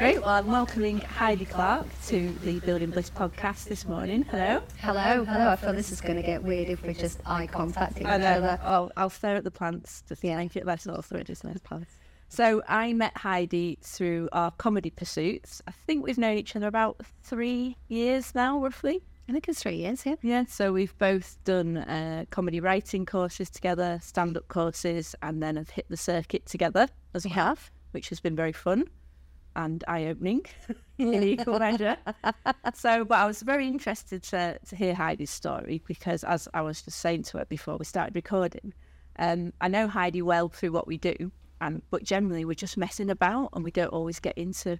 Great. Well, I'm welcoming Heidi Clark to the Building Bliss podcast this morning. Hello. Hello, hello. I feel this is going to get weird if we're just eye contact each I know. other. Oh, I'll stare at the plants just yeah. make it less authoritative than plants. So I met Heidi through our comedy pursuits. I think we've known each other about three years now, roughly. I think it's three years, yeah. Yeah, so we've both done uh, comedy writing courses together, stand up courses, and then have hit the circuit together as we have, which has been very fun and eye opening in equal measure. so, but I was very interested to, to hear Heidi's story because, as I was just saying to her before we started recording, um, I know Heidi well through what we do, and but generally we're just messing about and we don't always get into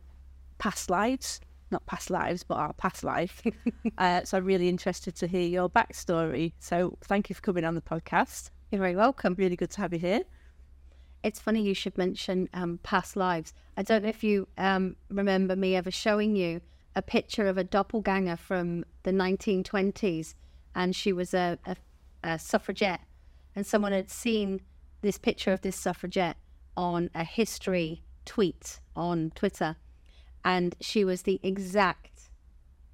past lives not past lives, but our past life. uh, so I'm really interested to hear your backstory. So thank you for coming on the podcast. You're very welcome. Really good to have you here. It's funny you should mention um, past lives. I don't know if you um, remember me ever showing you a picture of a doppelganger from the 1920s, and she was a, a, a suffragette, and someone had seen this picture of this suffragette on a history tweet on Twitter and she was the exact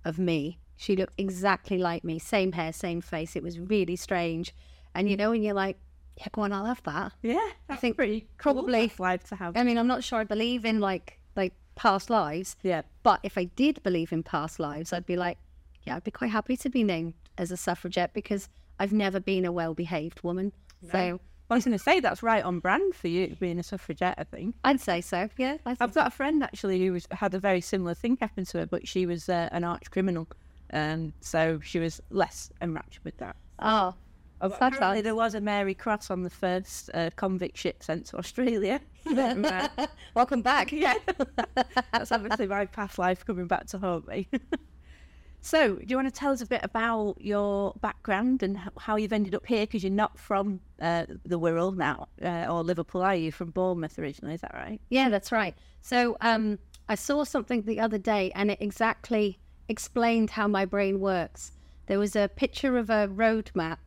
of me. She looked exactly like me, same hair, same face. It was really strange. And you know, when you're like, yeah, go on, I'll have that. Yeah, I think pretty probably cool life to have. I mean, I'm not sure I believe in like like past lives. Yeah. But if I did believe in past lives, I'd be like, yeah, I'd be quite happy to be named as a suffragette because I've never been a well behaved woman. No. So I was going to say that's right on brand for you being a suffragette. I think I'd say so. Yeah, I I've got a friend actually who was, had a very similar thing happen to her, but she was uh, an arch criminal, and so she was less enraptured with that. Oh, apparently there was a Mary Cross on the first uh, convict ship sent to Australia. Welcome back. yeah, that's obviously my past life coming back to haunt me. so, do you want to tell us a bit about your background and how you've ended up here? Because you're not from uh, the Wirral now, uh, or Liverpool, are you? From Bournemouth originally, is that right? Yeah, that's right. So um, I saw something the other day and it exactly explained how my brain works. There was a picture of a road map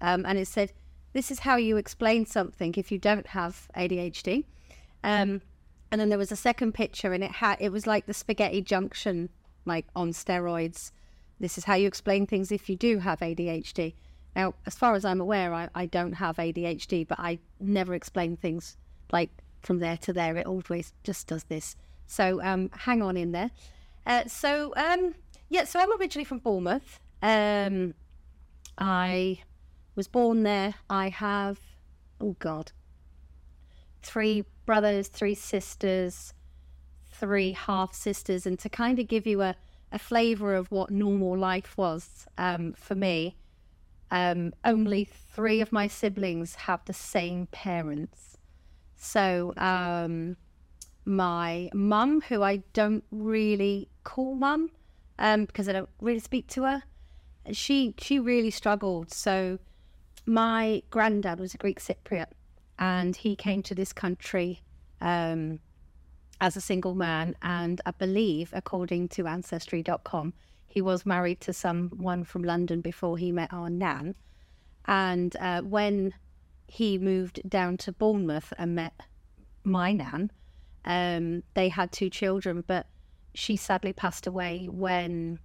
um, and it said, This is how you explain something if you don't have ADHD. Um, and then there was a second picture and it had it was like the spaghetti junction, like on steroids. This is how you explain things if you do have ADHD. Now, as far as I'm aware, I, I don't have ADHD, but I never explain things like from there to there. It always just does this. So um, hang on in there. Uh, so um, yeah, so I'm originally from Bournemouth. Um, I was born there. I have, oh God, three brothers, three sisters, three half sisters. And to kind of give you a, a flavour of what normal life was um, for me, um, only three of my siblings have the same parents. So um, my mum, who I don't really call mum um, because I don't really speak to her, she she really struggled. So my granddad was a Greek Cypriot, and he came to this country um, as a single man. And I believe, according to Ancestry.com, he was married to someone from London before he met our nan. And uh, when he moved down to Bournemouth and met my nan, um, they had two children, but she sadly passed away when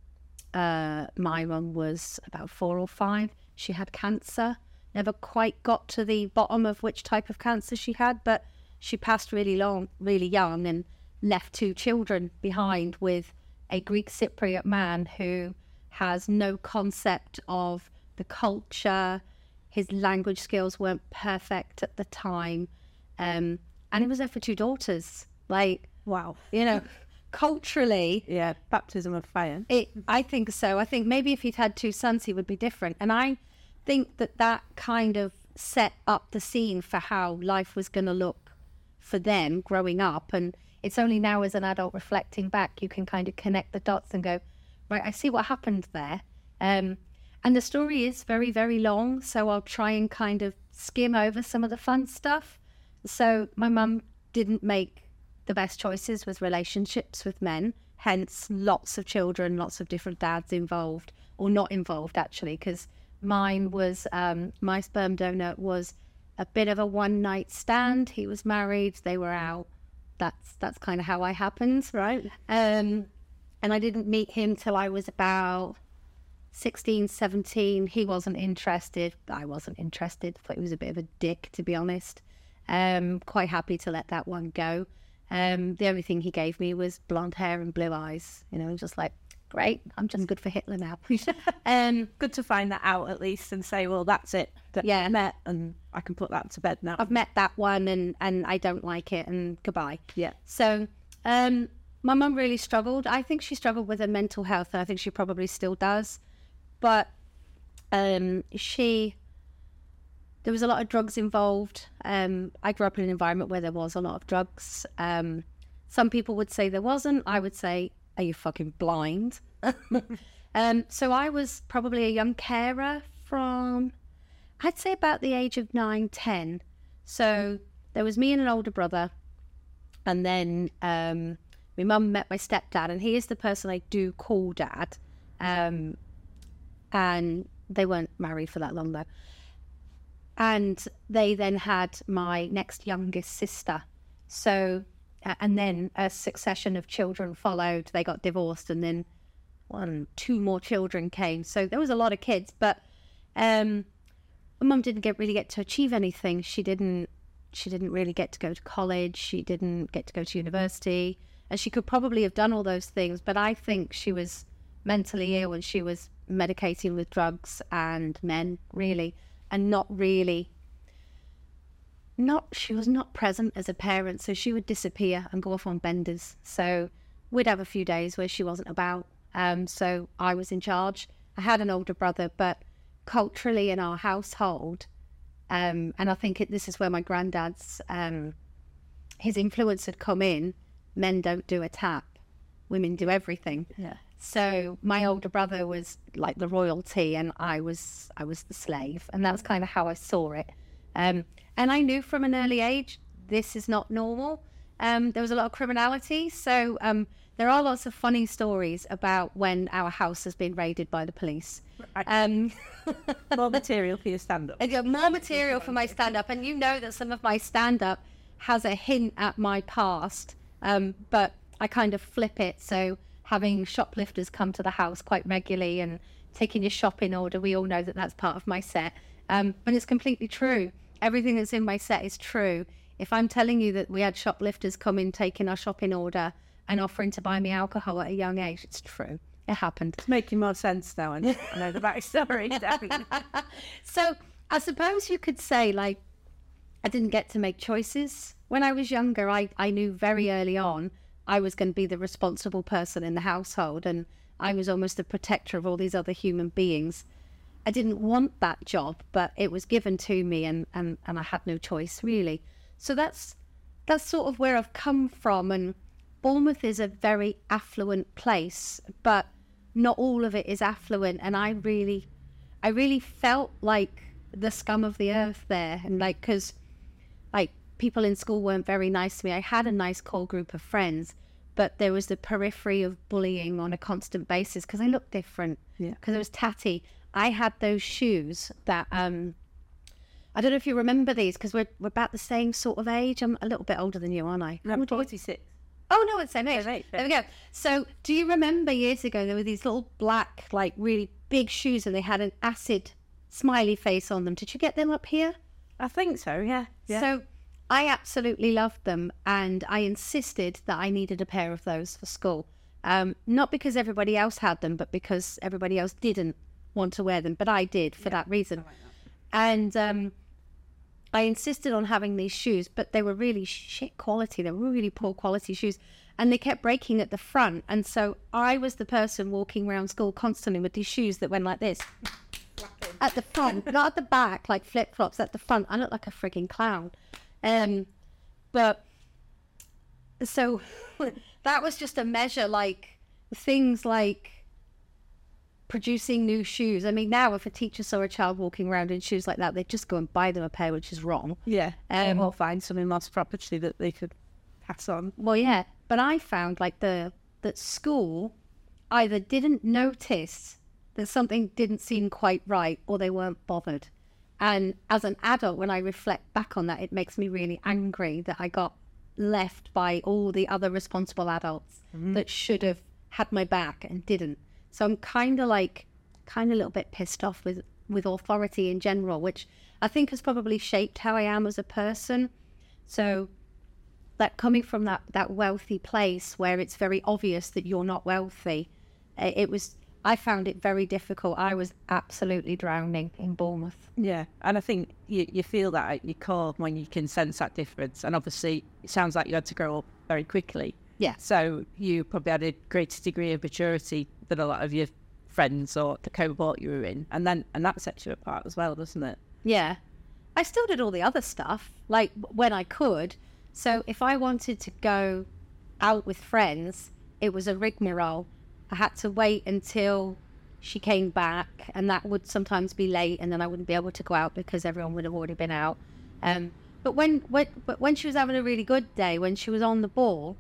uh, my mum was about four or five. She had cancer. Never quite got to the bottom of which type of cancer she had, but she passed really long, really young, and left two children behind with a Greek Cypriot man who has no concept of the culture. His language skills weren't perfect at the time. Um, and he was there for two daughters. Like, Wow. you know, culturally, Yeah, baptism of fire. it, I think so. I think maybe if he'd had two sons, he would be different. And I think that that kind of set up the scene for how life was going to look for them growing up. And it's only now, as an adult reflecting back, you can kind of connect the dots and go, right, I see what happened there. Um, and the story is very, very long. So I'll try and kind of skim over some of the fun stuff. So my mum didn't make the best choices with relationships with men, hence lots of children, lots of different dads involved, or not involved actually, because mine was um, my sperm donor was a bit of a one night stand. He was married, they were out that's that's kind of how I happened. Right. Um, and I didn't meet him till I was about 16, 17. He wasn't interested. I wasn't interested. Thought he was a bit of a dick, to be honest. Um, quite happy to let that one go. Um, the only thing he gave me was blonde hair and blue eyes. You know, just like, great, I'm just good for Hitler now. um, Good to find that out at least and say, well, that's it. That Yeah. Met and I can put that to bed now. I've met that one, and and I don't like it, and goodbye. yeah. So, um, my mum really struggled. I think she struggled with her mental health, and I think she probably still does. But um, she, there was a lot of drugs involved. Um, I grew up in an environment where there was a lot of drugs. Um, some people would say there wasn't. I would say, are you fucking blind? um, so I was probably a young carer from, I'd say about the age of nine, ten. So there was me and an older brother and then um, my mum met my stepdad, and he is the person I do call dad. Um, and they weren't married for that long though. And they then had my next youngest sister. So, and then a succession of children followed. They got divorced, and then one, two more children came. So there was a lot of kids, but um, mum didn't get really get to achieve anything. She didn't she didn't really get to go to college. She didn't get to go to university. And she could probably have done all those things, but I think she was mentally ill and she was medicating with drugs and men, really, and not really. Not she was not present as a parent, so she would disappear and go off on benders. So we'd have a few days where she wasn't about. Um, so I was in charge. I had an older brother, but culturally in our household, um, and I think it, this is where my granddad's um, his influence had come in. Men don't do a tap, women do everything. Yeah. So my older brother was like the royalty, and I was I was the slave, and that's kind of how I saw it. Um, and I knew from an early age this is not normal. Um, there was a lot of criminality, so um, there are lots of funny stories about when our house has been raided by the police. Right. Um, More material for your stand up. Got more material for my stand up, and you know that some of my stand up has a hint at my past, um, but I kind of flip it. So having shoplifters come to the house quite regularly and taking your shopping order, we all know that that's part of my set. Um, but it's completely true. Everything that's in my set is true. If I'm telling you that we had shoplifters come in, taking our shopping order and offering to buy me alcohol at a young age, it's true. It happened. It's making more sense now. And I know the backstory. definitely. So I suppose you could say, like, I didn't get to make choices. When I was younger, I, I knew very early on I was going to be the responsible person in the household and I was almost the protector of all these other human beings. I didn't want that job, but it was given to me and, and, and I had no choice really. So that's that's sort of where I've come from and Bournemouth is a very affluent place, but not all of it is affluent and I really I really felt like the scum of the earth there and like cuz like people in school weren't very nice to me. I had a nice core group of friends, but there was the periphery of bullying on a constant basis because I looked different. Yeah. Because I was tatty. I had those shoes that um I don't know if you remember these because we're we're about the same sort of age. I'm a little bit older than you, aren't I? I'm 46. Oh no, it's same age. Same age, There we go. So, do you remember years ago there were these little black, like really big shoes, and they had an acid smiley face on them? Did you get them up here? I think so, yeah. yeah. So, I absolutely loved them, and I insisted that I needed a pair of those for school. Um, not because everybody else had them, but because everybody else didn't want to wear them. But I did for that reason. And um, I insisted on having these shoes, but they were really shit quality. They were really poor quality shoes. And they kept breaking at the front. And so I was the person walking around school constantly with these shoes that went like this at the front, not at the back, like flip flops at the front. I looked like a frigging clown. Um, but so that was just a measure, like things like producing new shoes. I mean, now if a teacher saw a child walking around in shoes like that, they'd just go and buy them a pair, which is wrong. yeah. Um, or find something in lost property that they could pass on. Well, yeah, but I found like the that school either didn't notice that something didn't seem quite right, or they weren't bothered. And as an adult, when I reflect back on that, it makes me really angry that I got left by all the other responsible adults that should have had my back and didn't. So I'm kind of like, kind of a little bit pissed off with with authority in general, which I think has probably shaped how I am as a person. So that coming from that that wealthy place where it's very obvious that you're not wealthy, uh, it was. I found it very difficult. I was absolutely drowning in Bournemouth. Yeah, and I think you, you feel that at your core when you can sense that difference. And obviously, it sounds like you had to grow up very quickly. Yeah. So you probably had a greater degree of maturity than a lot of your friends or the cohort you were in, and then and that sets you apart as well, doesn't it? Yeah. I still did all the other stuff, like when I could. So if I wanted to go out with friends, it was a rigmarole. I had to wait until she came back, and that would sometimes be late, and then I wouldn't be able to go out because everyone would have already been out. Um, but when, when but when she was having a really good day, when she was on the ball,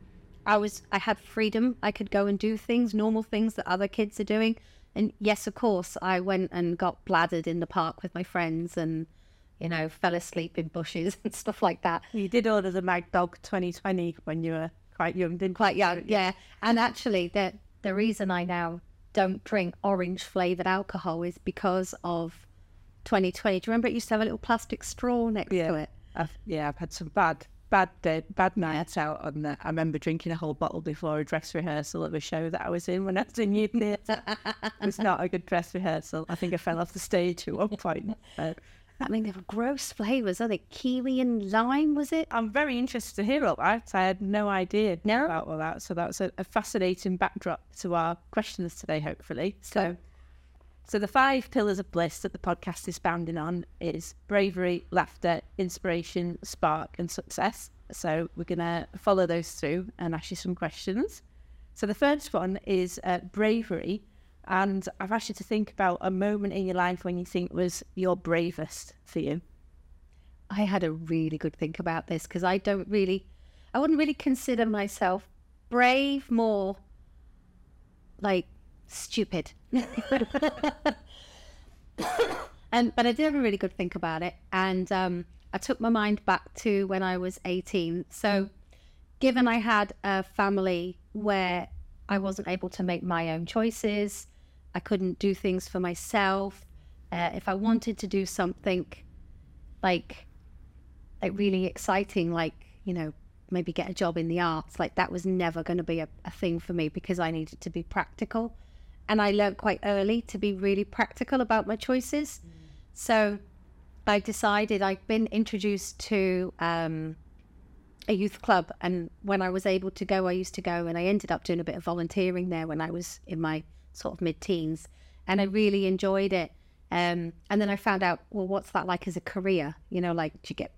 I was I had freedom. I could go and do things, normal things that other kids are doing. And yes, of course, I went and got bladdered in the park with my friends, and you know, fell asleep in bushes and stuff like that. You did order the Mad Dog 2020 when you were quite young, didn't Quite young, yeah. And actually, the the reason I now don't drink orange flavored alcohol is because of 2020. Do you remember it used to have a little plastic straw next Yeah. to it? I've, yeah, I've had some bad, bad, day, bad nights out on that. I remember drinking a whole bottle before a dress rehearsal of a show that I was in when I was in theatre. it was not a good dress rehearsal. I think I fell off the stage at one point. I mean, they were gross flavors. Are they kiwi and lime? Was it? I'm very interested to hear all that. I had no idea No? about all that. So that's a, a fascinating backdrop to our questions today, hopefully. So, so the five pillars of bliss that the podcast is bounding on is bravery, laughter, inspiration, spark, and success. So we're gonna follow those through and ask you some questions. So the first one is uh, bravery, and I've asked you to think about a moment in your life when you think was your bravest for you. I had a really good think about this because I don't really, I wouldn't really consider myself brave, more like stupid. And but I did have a really good think about it, and um, I took my mind back to when I was eighteen. So, given I had a family where I wasn't able to make my own choices, I couldn't do things for myself. Uh, if I wanted to do something like like really exciting like you know maybe get a job in the arts like that was never going to be a, a thing for me because i needed to be practical and i learned quite early to be really practical about my choices so i decided i'd been introduced to um, a youth club and when i was able to go i used to go and i ended up doing a bit of volunteering there when i was in my sort of mid-teens and i really enjoyed it um, and then I found out, well, what's that like as a career? You know, like do you get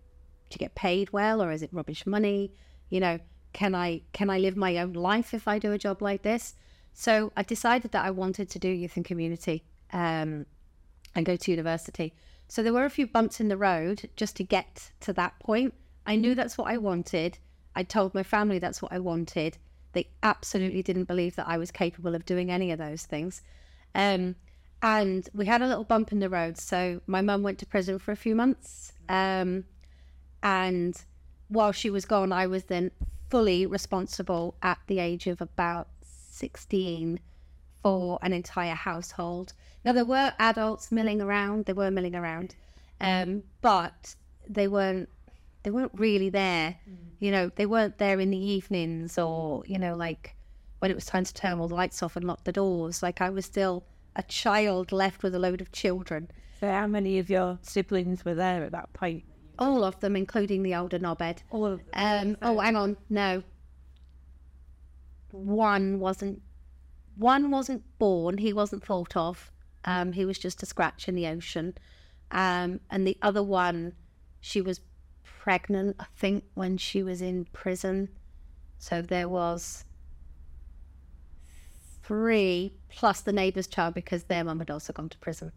do you get paid well, or is it rubbish money? You know, can I can I live my own life if I do a job like this? So I decided that I wanted to do youth and community um, and go to university. So there were a few bumps in the road just to get to that point. I knew that's what I wanted. I told my family that's what I wanted. They absolutely didn't believe that I was capable of doing any of those things. Um, and we had a little bump in the road. So my mum went to prison for a few months. Um, and while she was gone, I was then fully responsible at the age of about 16 for an entire household. Now, there were adults milling around, they were milling around, um, but they weren't. They weren't really there, you know. They weren't there in the evenings, or you know, like when it was time to turn all the lights off and lock the doors. Like I was still a child left with a load of children. So how many of your siblings were there at that point? All of them, including the older knobhead. All of Um, oh, hang on, no. One wasn't. One wasn't born. He wasn't thought of. Um, he was just a scratch in the ocean. Um, and the other one, she was pregnant. I think when she was in prison. So there was three plus the neighbour's child because their mum had also gone to prison.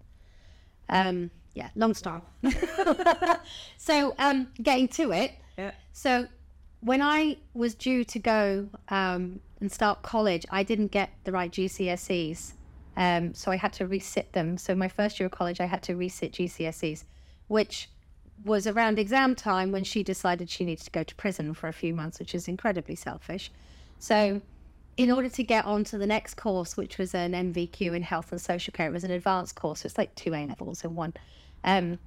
Um, yeah, long story. so um, getting to it. Yeah. So when I was due to go um, and start college, I didn't get the right GCSEs. Um, so I had to resit them. So my first year of college, I had to resit GCSEs, which was around exam time when she decided she needed to go to prison for a few months, which is incredibly selfish. So, in order to get on to the next course, which was an NVQ in health and social care, it was an advanced course. So it's like two A levels in one. Um,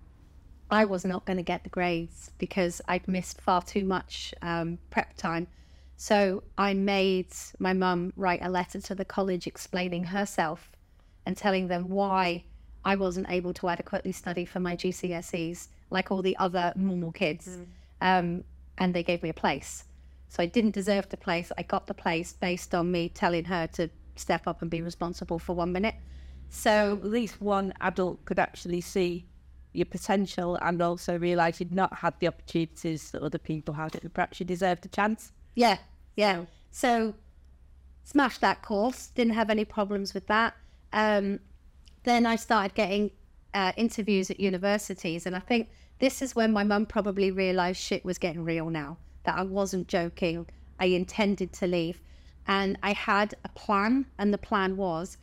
I was not going to get the grades because I'd missed far too much um, prep time. So I made my mum write a letter to the college explaining herself and telling them why I wasn't able to adequately study for my GCSEs like all the other normal kids. Mm. Um, and they gave me a place. So I didn't deserve the place. I got the place based on me telling her to step up and be responsible for one minute. So at least one adult could actually see your potential and also realise you'd not had the opportunities that other people had. Perhaps you deserved a chance. Yeah, yeah. So smashed that course. Didn't have any problems with that. Um, then I started getting uh, interviews at universities, and I think this is when my mum probably realised shit was getting real now. That I wasn't joking. I intended to leave, and I had a plan, and the plan was,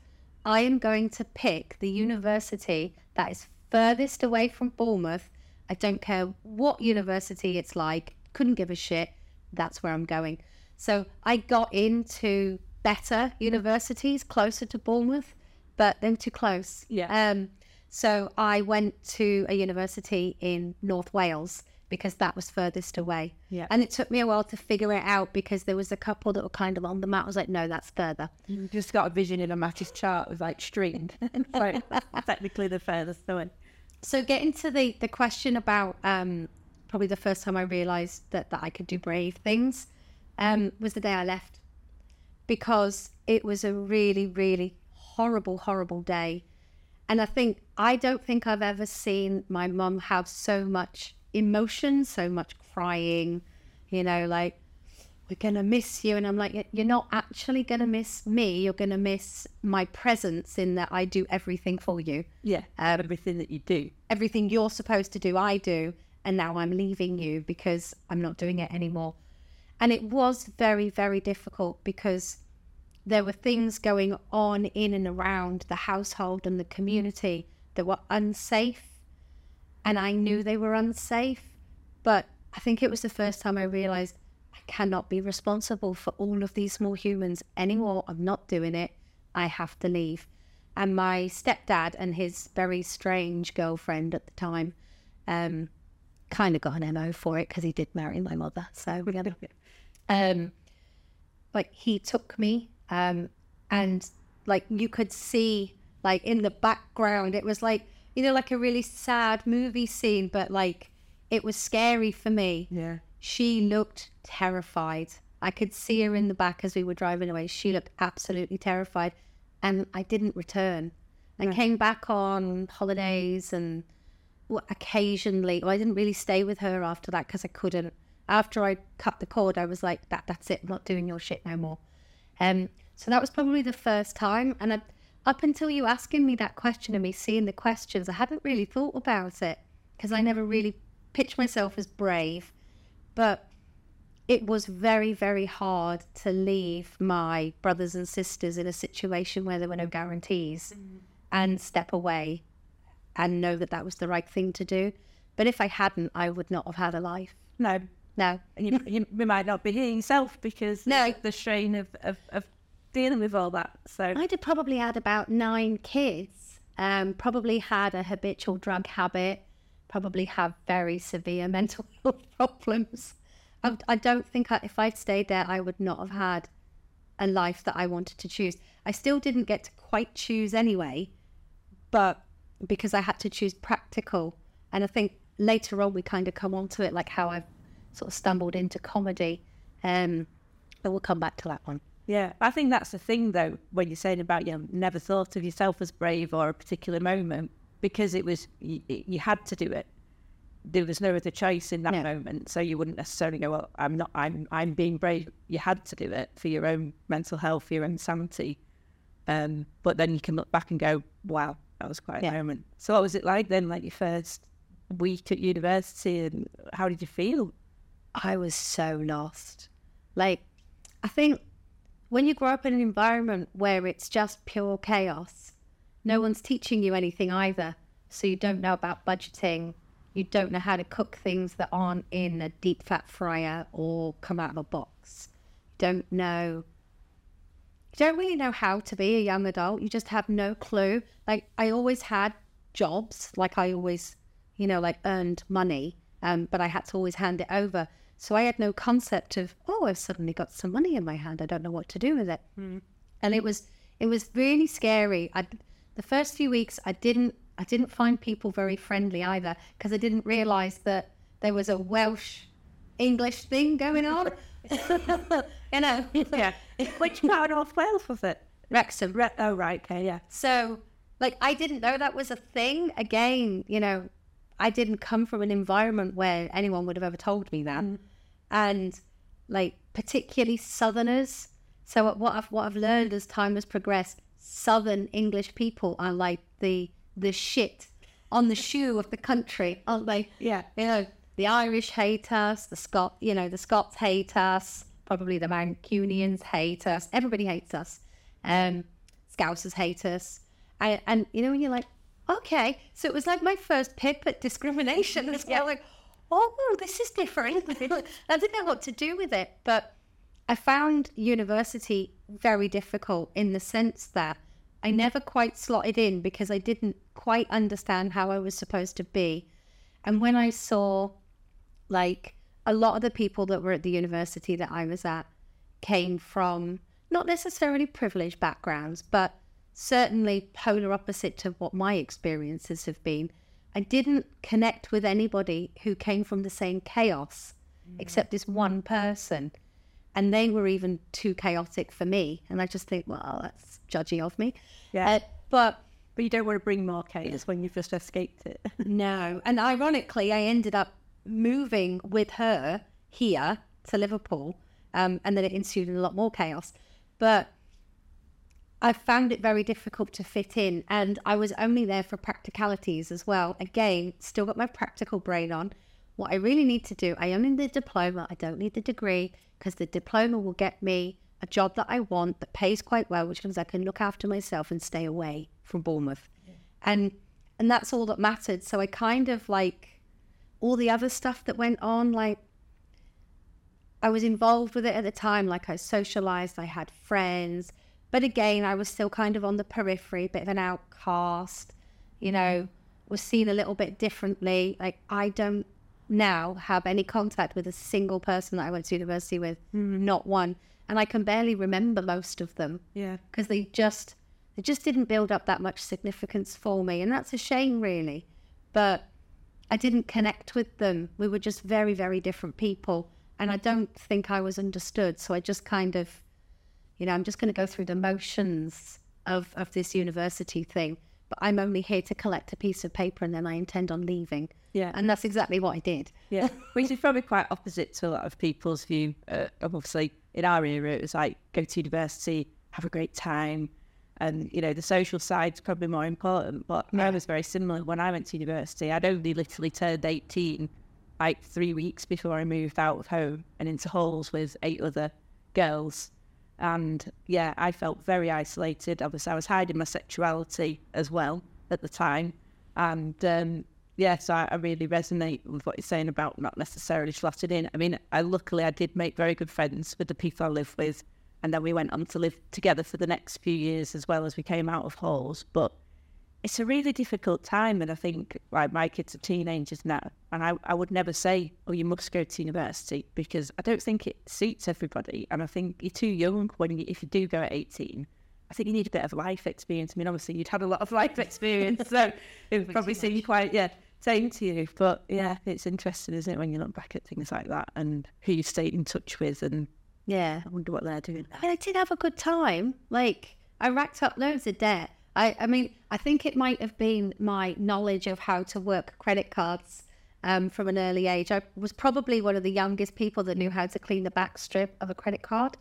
I am going to pick the university that is furthest away from Bournemouth. I don't care what university it's like, couldn't give a shit. That's where I'm going. So I got into better universities closer to Bournemouth, but they're too close. Yeah. Um, so I went to a university in North Wales because that was furthest away. Yeah. And it took me a while to figure it out because there was a couple that were kind of on the map. I was like, no, that's further. You just got a vision in a Mattis chart with like streamed. so technically the furthest away. So getting to the the question about um, probably the first time I realised that that I could do brave things um, was the day I left because it was a really really horrible horrible day, and I think I don't think I've ever seen my mum have so much emotion, so much crying, you know, like we're going to miss you. And I'm like, you're not actually going to miss me. You're going to miss my presence in that I do everything for you. Yeah. Um, everything that you do. Everything you're supposed to do, I do. And now I'm leaving you because I'm not doing it anymore. And it was very, very difficult because there were things going on in and around the household and the community that were unsafe. And I knew they were unsafe. But I think it was the first time I realized I cannot be responsible for all of these small humans anymore. I'm not doing it. I have to leave. And my stepdad and his very strange girlfriend at the time um, kind of got an MO for it because he did marry my mother. So um, like he took me um, and like you could see like in the background, it was like, you know, like a really sad movie scene, but like it was scary for me. Yeah. She looked terrified. I could see her in the back as we were driving away. She looked absolutely terrified. And I didn't return. I yeah. came back on holidays and occasionally, well, I didn't really stay with her after that because I couldn't. After I cut the cord, I was like, that, that's it. I'm not doing your shit no more. Um, so that was probably the first time. And I, up until you asking me that question and me seeing the questions, I hadn't really thought about it because I never really pitched myself as brave. But it was very, very hard to leave my brothers and sisters in a situation where there were no guarantees mm-hmm. and step away and know that that was the right thing to do. But if I hadn't, I would not have had a life. No. No. And you, you, might not be here yourself because no. the strain of, of, of dealing with all that. So I'd have probably had about nine kids, um, probably had a habitual drug habit, probably have very severe mental health problems. I, I don't think I, if I'd stayed there, I would not have had a life that I wanted to choose. I still didn't get to quite choose anyway, but because I had to choose practical. And I think later on we kind of come on to it, like how I've sort of stumbled into comedy. Um, but we'll come back to that one. Yeah, I think that's the thing though, when you're saying about you know, never thought of yourself as brave or a particular moment, because it was, you, you had to do it there was no other choice in that yeah. moment. So you wouldn't necessarily go, well, I'm not, I'm, I'm being brave. You had to do it for your own mental health, for your own sanity. Um, but then you can look back and go, wow, that was quite yeah. a moment. So what was it like then, like your first week at university and how did you feel? I was so lost. Like, I think when you grow up in an environment where it's just pure chaos, no one's teaching you anything either. So you don't know about budgeting, You don't know how to cook things that aren't in a deep fat fryer or come out of a box. You don't know. You don't really know how to be a young adult. You just have no clue. Like I always had jobs, like I always, you know, like earned money, um, but I had to always hand it over. So I had no concept of, oh, I've suddenly got some money in my hand. I don't know what to do with it. Mm. And it was it was really scary. I the first few weeks I didn't I didn't find people very friendly either because I didn't realise that there was a Welsh English thing going on. you know, Yeah. Which part of Wales was it? Wrexham. Re- oh, right. Okay. Yeah. So, like, I didn't know that was a thing. Again, you know, I didn't come from an environment where anyone would have ever told me that. And, like, particularly Southerners. So, what I've what I've learned as time has progressed, Southern English people are like the the shit on the shoe of the country, aren't they? Yeah. You know, the Irish hate us, the Scot, you know, the Scots hate us, probably the Mancunians hate us. Everybody hates us. Um, Scousers hate us. I, and, you know, when you're like, okay. So it was like my first pip at discrimination as well. Like, oh, this is different. I didn't know what to do with it. But I found university very difficult in the sense that I mm-hmm. never quite slotted in because I didn't quite understand how I was supposed to be. And when I saw, like, a lot of the people that were at the university that I was at came from not necessarily privileged backgrounds, but certainly polar opposite to what my experiences have been. I didn't connect with anybody who came from the same chaos except this one person. And they were even too chaotic for me. And I just think, well, that's judgy of me. Yeah. Uh, but But you don't want to bring more chaos when you've just escaped it. no. And ironically, I ended up moving with her here to Liverpool. Um, and then it ensued in a lot more chaos. But I found it very difficult to fit in. And I was only there for practicalities as well. Again, still got my practical brain on. What I really need to do, I only need the diploma. I don't need the degree because the diploma will get me a job that I want that pays quite well, which means I can look after myself and stay away from Bournemouth. And and that's all that mattered. So I kind of like all the other stuff that went on, like I was involved with it at the time, like I socialized, I had friends, but again, I was still kind of on the periphery, a bit of an outcast, you know, was seen a little bit differently. Like I don't now have any contact with a single person that I went to university with, mm. not one. And I can barely remember most of them. Yeah. because they just they just didn't build up that much significance for me. And that's a shame really. But i didn't connect with them. We were just very very different people. And i don't think i was understood. So i just kind of you know i'm just going to go through the motions of of this university thing but i'm only here to collect a piece of paper and then i intend on leaving Yeah. and that's exactly what i did Yeah, which is probably quite opposite to a lot of people's view. Uh, obviously, in our era, it was like go to university, have a great time, and you know the social side's probably more important. But mine was very similar. When I went to university, I'd only literally turned eighteen, like three weeks before I moved out of home and into halls with eight other girls. And yeah, I felt very isolated. Obviously, I was hiding my sexuality as well at the time. And um, yes, I, I really resonate with what you're saying about not necessarily slotted in. I mean, I luckily I did make very good friends with the people I live with, and then we went on to live together for the next few years as well as we came out of halls. But it's a really difficult time, and I think like my kids are teenagers now, and I, I would never say, "Oh, you must go to university," because I don't think it suits everybody, and I think you're too young when you, if you do go at 18. I think you need a bit of life experience. I mean, obviously you'd had a lot of life experience, so it would probably seem quite yeah same to you. But yeah, it's interesting, isn't it, when you look back at things like that and who you stayed in touch with, and yeah I wonder what they're doing. I mean, I did have a good time. Like, I racked up loads of debt. I, I mean, I think it might have been my knowledge of how to work credit cards um, from an early age. I was probably one of the youngest people that knew how to clean the back strip of a credit card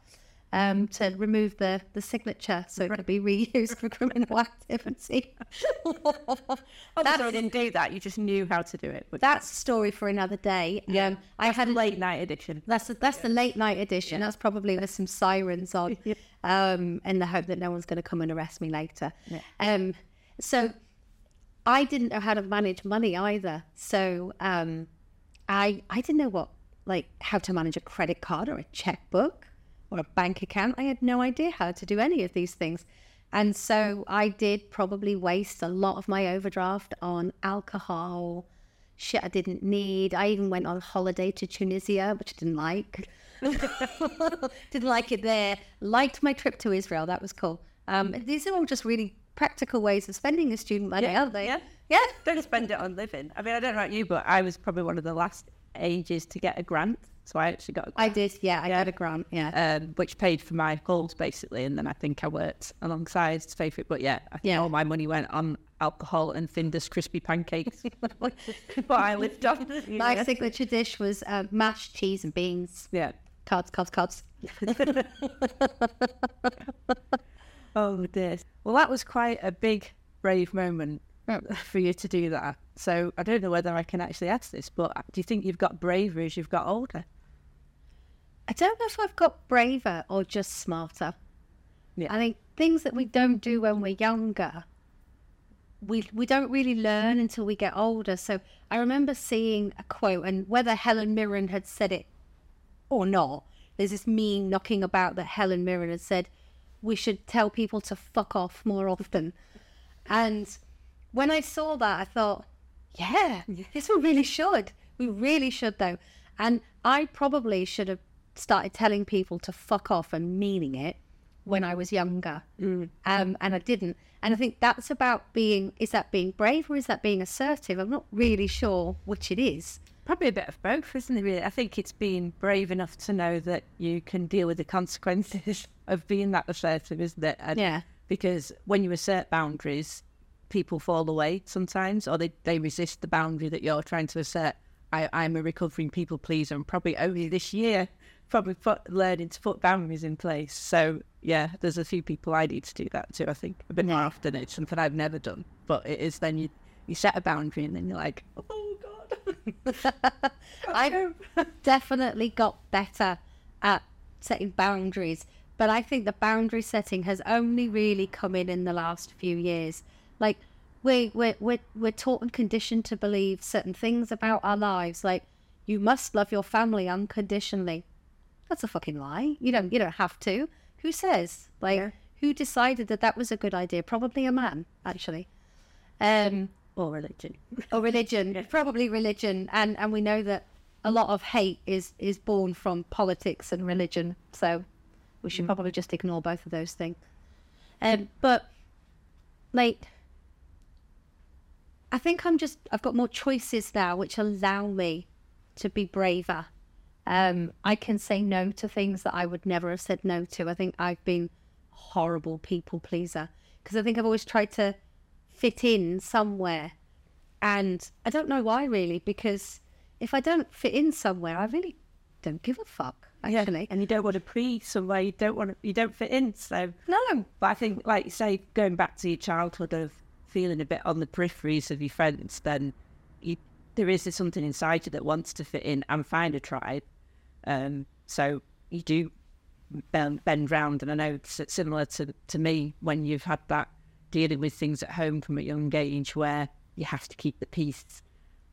um, to remove the, the signature so it could be reused for criminal activity. Obviously, I didn't do that. You just knew how to do it. That's a story for another day. Um, I had a late night edition. That's the, that's the late night edition. That's probably there's some sirens on, um, in the hope that no one's going to come and arrest me later. Um, so I didn't know how to manage money either. So um, I I didn't know what like how to manage a credit card or a checkbook or a bank account. I had no idea how to do any of these things. And so I did probably waste a lot of my overdraft on alcohol, shit I didn't need. I even went on holiday to Tunisia, which I didn't like. didn't like it there. Liked my trip to Israel. That was cool. Um, these are all just really practical ways of spending a student money, aren't they? Yeah. Yeah. Don't spend it on living. I mean, I don't know about you, but I was probably one of the last ages to get a grant. So I actually got a I did. Yeah, I got a grant. Yeah. um, which paid for my calls basically. And then I think I worked alongside it. But yeah, I think Yeah. all my money went on alcohol and Findus crispy pancakes. what I lived on. My yeah. signature dish was uh, mashed cheese and beans. yeah. Cards, cards, cards. Oh dear. Well, that was quite a big, brave moment for you to do that. So I don't know whether I can actually ask this, but do you think you've got braver as you've got older? I don't know if I've got braver or just smarter. Yeah. I think things that we don't do when we're younger, we we don't really learn until we get older. So I remember seeing a quote, and whether Helen Mirren had said it or not, there's this meme knocking about that Helen Mirren had said we should tell people to fuck off more often. And when I saw that, I thought, yeah, this we really should. We really should, though. And I probably should have started telling people to fuck off and meaning it when I was younger. Um, and I didn't. And I think that's about being, is that being brave or is that being assertive? I'm not really sure which it is. Probably a bit of both, isn't it? Really, I think it's being brave enough to know that you can deal with the consequences of being that assertive, isn't it? And Yeah. Because when you assert boundaries, people fall away sometimes, or they, they resist the boundary that you're trying to assert. I, I'm a recovering people pleaser, and probably only this year, probably put, learning to put boundaries in place. So yeah, there's a few people I need to do that too. I think a bit more often. It's something I've never done, but it is. Then you you set a boundary, and then you're like, oh god. I've definitely got better at setting boundaries, but I think the boundary setting has only really come in in the last few years. Like we we're we're, we're taught and conditioned to believe certain things about our lives, like you must love your family unconditionally. That's a fucking lie. You don't you don't have to. Who says? Like who decided that that was a good idea? Probably a man, actually. Um, or religion. or religion, probably religion, and and we know that a lot of hate is is born from politics and religion. So we should probably just ignore both of those things. Um, but like, I think I'm just I've got more choices now, which allow me to be braver. Um, I can say no to things that I would never have said no to. I think I've been a horrible people pleaser because I think I've always tried to fit in somewhere. And I don't know why really, because if I don't fit in somewhere, I really don't give a fuck. Actually, and you don't want to pre somewhere you don't want to, you don't fit in. So no, But I think, like you say, going back to your childhood of feeling a bit on the peripheries of your friends, then you, there is something inside you that wants to fit in and find a tribe. Um, so you do bend, bend round, and I know it's similar to to me when you've had that dealing with things at home from a young age where you have to keep the peace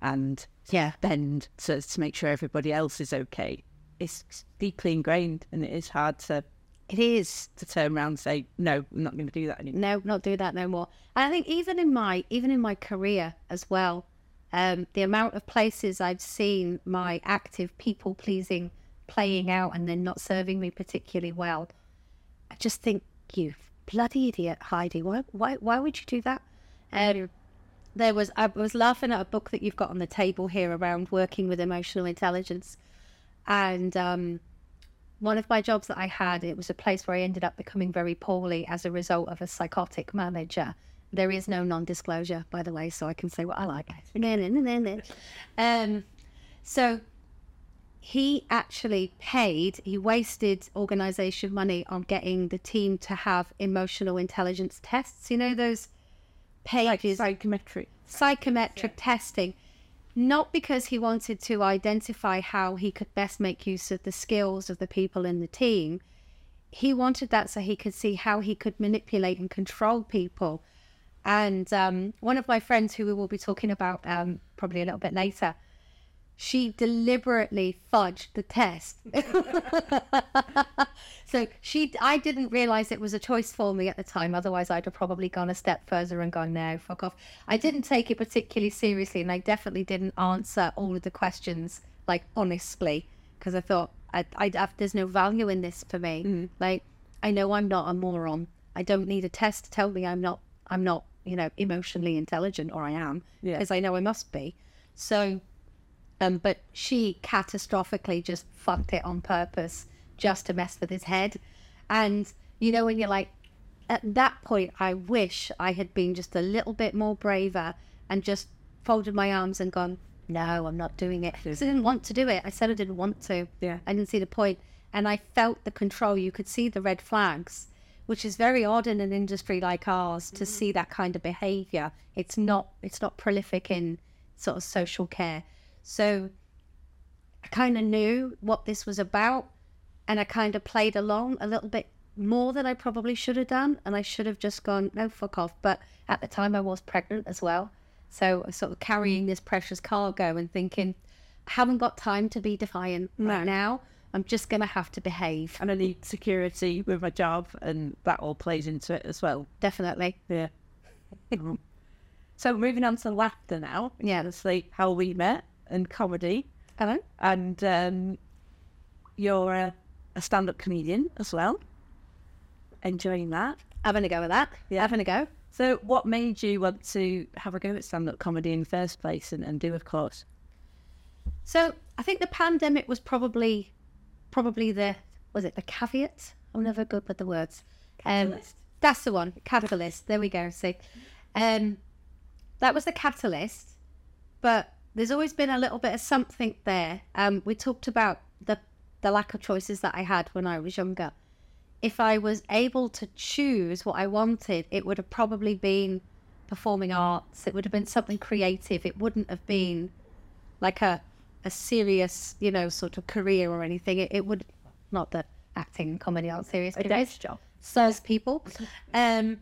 and yeah, bend to, to make sure everybody else is okay. It's deeply ingrained, and it is hard to it is. to turn around and say, no, I'm not going to do that anymore. No, not do that no more. And I think even in my even in my career as well, um, the amount of places I've seen my active people pleasing playing out and then not serving me particularly well, I just think you bloody idiot, Heidi. Why why why would you do that? Um, there was I was laughing at a book that you've got on the table here around working with emotional intelligence, and um, one of my jobs that I had, it was a place where I ended up becoming very poorly as a result of a psychotic manager. There is no non-disclosure, by the way, so I can say what I like. um, so he actually paid, he wasted organization money on getting the team to have emotional intelligence tests. You know, those Like pages, psychometric. psychometric testing, not because he wanted to identify how he could best make use of the skills of the people in the team. He wanted that so he could see how he could manipulate and control people. And um, one of my friends, who we will be talking about um, probably a little bit later, she deliberately fudged the test. so she, I didn't realize it was a choice for me at the time. Otherwise, I'd have probably gone a step further and gone, no, fuck off. I didn't take it particularly seriously, and I definitely didn't answer all of the questions like honestly because I thought I, I, there's no value in this for me. Mm. Like I know I'm not a moron. I don't need a test to tell me I'm not. I'm not, you know, emotionally intelligent, or I am, Yeah. as I know I must be. So um, but she catastrophically just fucked it on purpose just to mess with his head. And, you know, when you're like, at that point, I wish I had been just a little bit more braver and just folded my arms and gone, no, I'm not doing it. Because I didn't want to do it. I said I didn't want to. Yeah. I didn't see the point. And I felt the control. You could see the red flags, which is very odd in an industry like ours to see that kind of behavior. It's not it's not prolific in sort of social care. So I kind of knew what this was about and I kind of played along a little bit more than I probably should have done. And I should have just gone, no, fuck off. But at the time, I was pregnant as well. So I was sort of carrying this precious cargo and thinking, I haven't got time to be defiant right now. I'm just going to have to behave. And I need security with my job, and that all plays into it as well. Definitely. Yeah. Um, so moving on to laughter now. Yeah. Obviously, how we met and comedy, Hello? and um, you're a, a stand-up comedian as well. Enjoying that. Having a go at that. Yeah. Having a go. So, what made you want to have a go at stand-up comedy in the first place, and, and do, of course? So I think the pandemic was probably, probably the was it the caveat? I'm never good with the words. Um, Catalyst. that's the one. Catalyst. There we go. See, um, that was the catalyst. But there's always been a little bit of something there. Um, we talked about the the lack of choices that I had when I was younger. If I was able to choose what I wanted, it would have probably been performing arts. It would have been something creative. It wouldn't have been like a a serious, you know, sort of career or anything. It, it would not that acting and comedy aren't serious A careers. job. Says people. Um,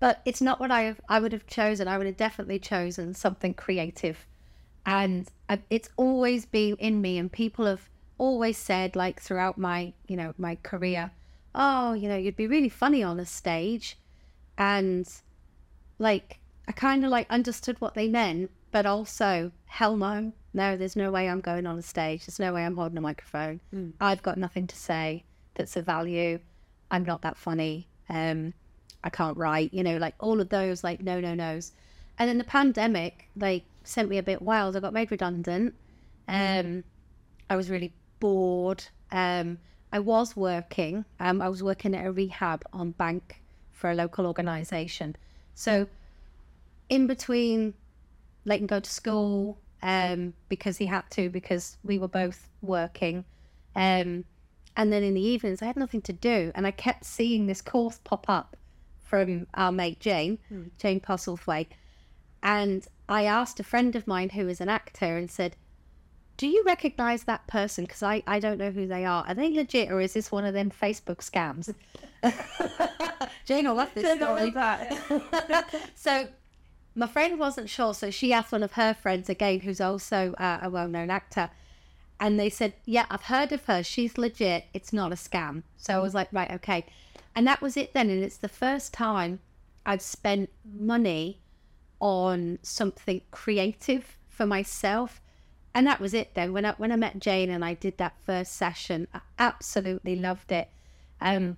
but it's not what I have, I would have chosen. I would have definitely chosen something creative, and I, it's always been in me. And people have always said, like throughout my, you know, my career, oh, you know, you'd be really funny on a stage, and like I kind of like understood what they meant, but also hell no, no, there's no way I'm going on a stage. There's no way I'm holding a microphone. I've got nothing to say that's of value. I'm not that funny. Um, I can't write. You know, like all of those, like no, no, nos. And then the pandemic, like sent me a bit wild. I got made redundant. Um, I was really bored. Um, I was working. Um, I was working at a rehab on bank for a local organisation. So in between letting go to school um, because he had to because we were both working. Um, and then in the evenings, I had nothing to do, and I kept seeing this course pop up from our mate Jane, Jane Postlethwaite. And I asked a friend of mine who is an actor and said, Do you recognize that person? Because I, I don't know who they are. Are they legit or is this one of them Facebook scams? Jane will love this story. so my friend wasn't sure, so she asked one of her friends again, who's also uh, a well-known actor, and they said, "Yeah, I've heard of her. She's legit. It's not a scam." So I was like, "Right, okay," and that was it then. And it's the first time I've spent money on something creative for myself, and that was it. Then when I when I met Jane and I did that first session, I absolutely loved it. Um,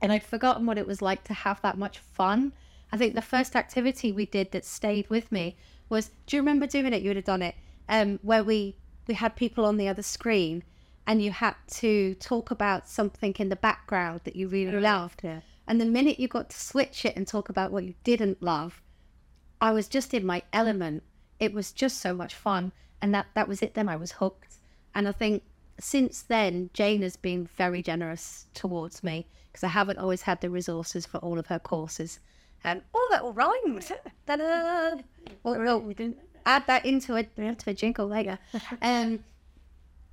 and I'd forgotten what it was like to have that much fun. I think the first activity we did that stayed with me was do you remember doing it? You would have done it. Um, where we we had people on the other screen and you had to talk about something in the background that you really loved. Yeah. And the minute you got to switch it and talk about what you didn't love, I was just in my element. It was just so much fun. And that, that was it then. I was hooked. And I think since then, Jane has been very generous towards me because I haven't always had the resources for all of her courses. And oh, that all rhymed. Ta-da! Well, we'll add that into a, into a jingle later. Um,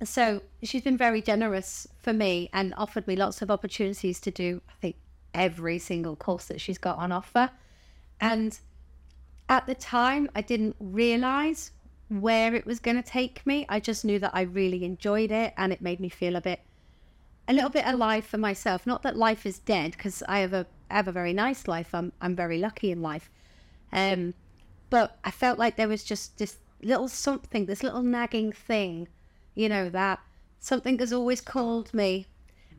so she's been very generous for me and offered me lots of opportunities to do, I think, every single course that she's got on offer. And at the time, I didn't realize where it was going to take me. I just knew that I really enjoyed it and it made me feel a bit, a little bit alive for myself. Not that life is dead because I have a have a very nice life. I'm I'm very lucky in life. Um, but I felt like there was just this little something, this little nagging thing, you know, that something has always called me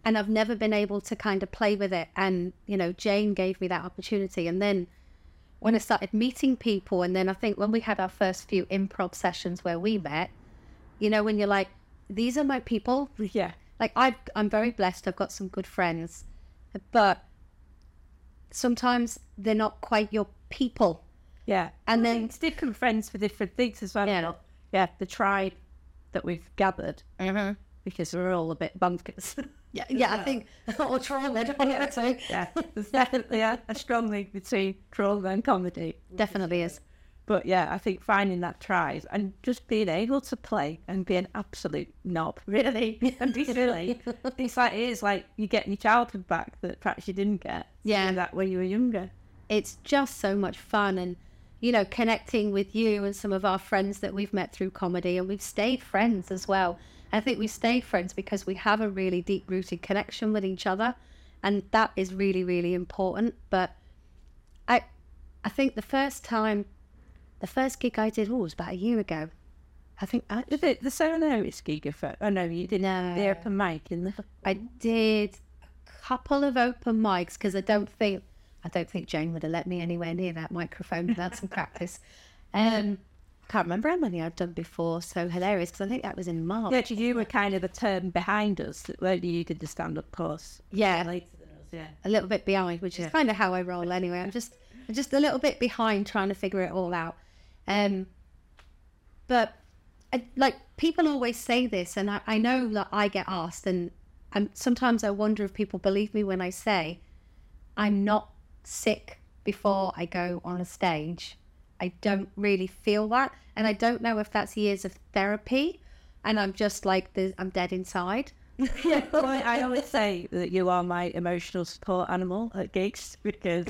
and I've never been able to kind of play with it. And, you know, Jane gave me that opportunity. And then when I started meeting people, and then I think when we had our first few improv sessions where we met, you know, when you're like, these are my people. Yeah. Like i I'm very blessed. I've got some good friends, but sometimes they're not quite your people. Yeah. And then it's different friends for different things as well. Yeah. Yeah. The tribe that we've gathered mm-hmm. because we're all a bit bunkers. yeah, yeah, I think or trauma. Yeah, so yeah. There's definitely a, a strong link between trauma and comedy. definitely is. But yeah, I think finding that tribe and just being able to play and be an absolute knob, really, and be silly. it's like it is like you getting your childhood back that perhaps you didn't get. Yeah. that when you were younger. It's just so much fun and you know, connecting with you and some of our friends that we've met through comedy and we've stayed friends as well. I think we stay friends because we have a really deep rooted connection with each other and that is really, really important. But I I think the first time the first gig I did oh, was about a year ago. I think I, it the Serenades gig? If I, oh no, you did No. the open mic in the. I did a couple of open mics because I don't think I don't think Jane would have let me anywhere near that microphone without some practice. Um, can't remember how many I've done before. So hilarious because I think that was in March. Yeah, you were kind of the term behind us, you? You did the stand-up course Yeah, later than us. Yeah. a little bit behind, which is kind of how I roll anyway. I'm just I'm just a little bit behind trying to figure it all out. Um, but I, like people always say this, and I, I know that I get asked, and and sometimes I wonder if people believe me when I say I'm not sick before I go on a stage. I don't really feel that, and I don't know if that's years of therapy, and I'm just like I'm dead inside. yeah, well, I, always say that you are my emotional support animal at gigs because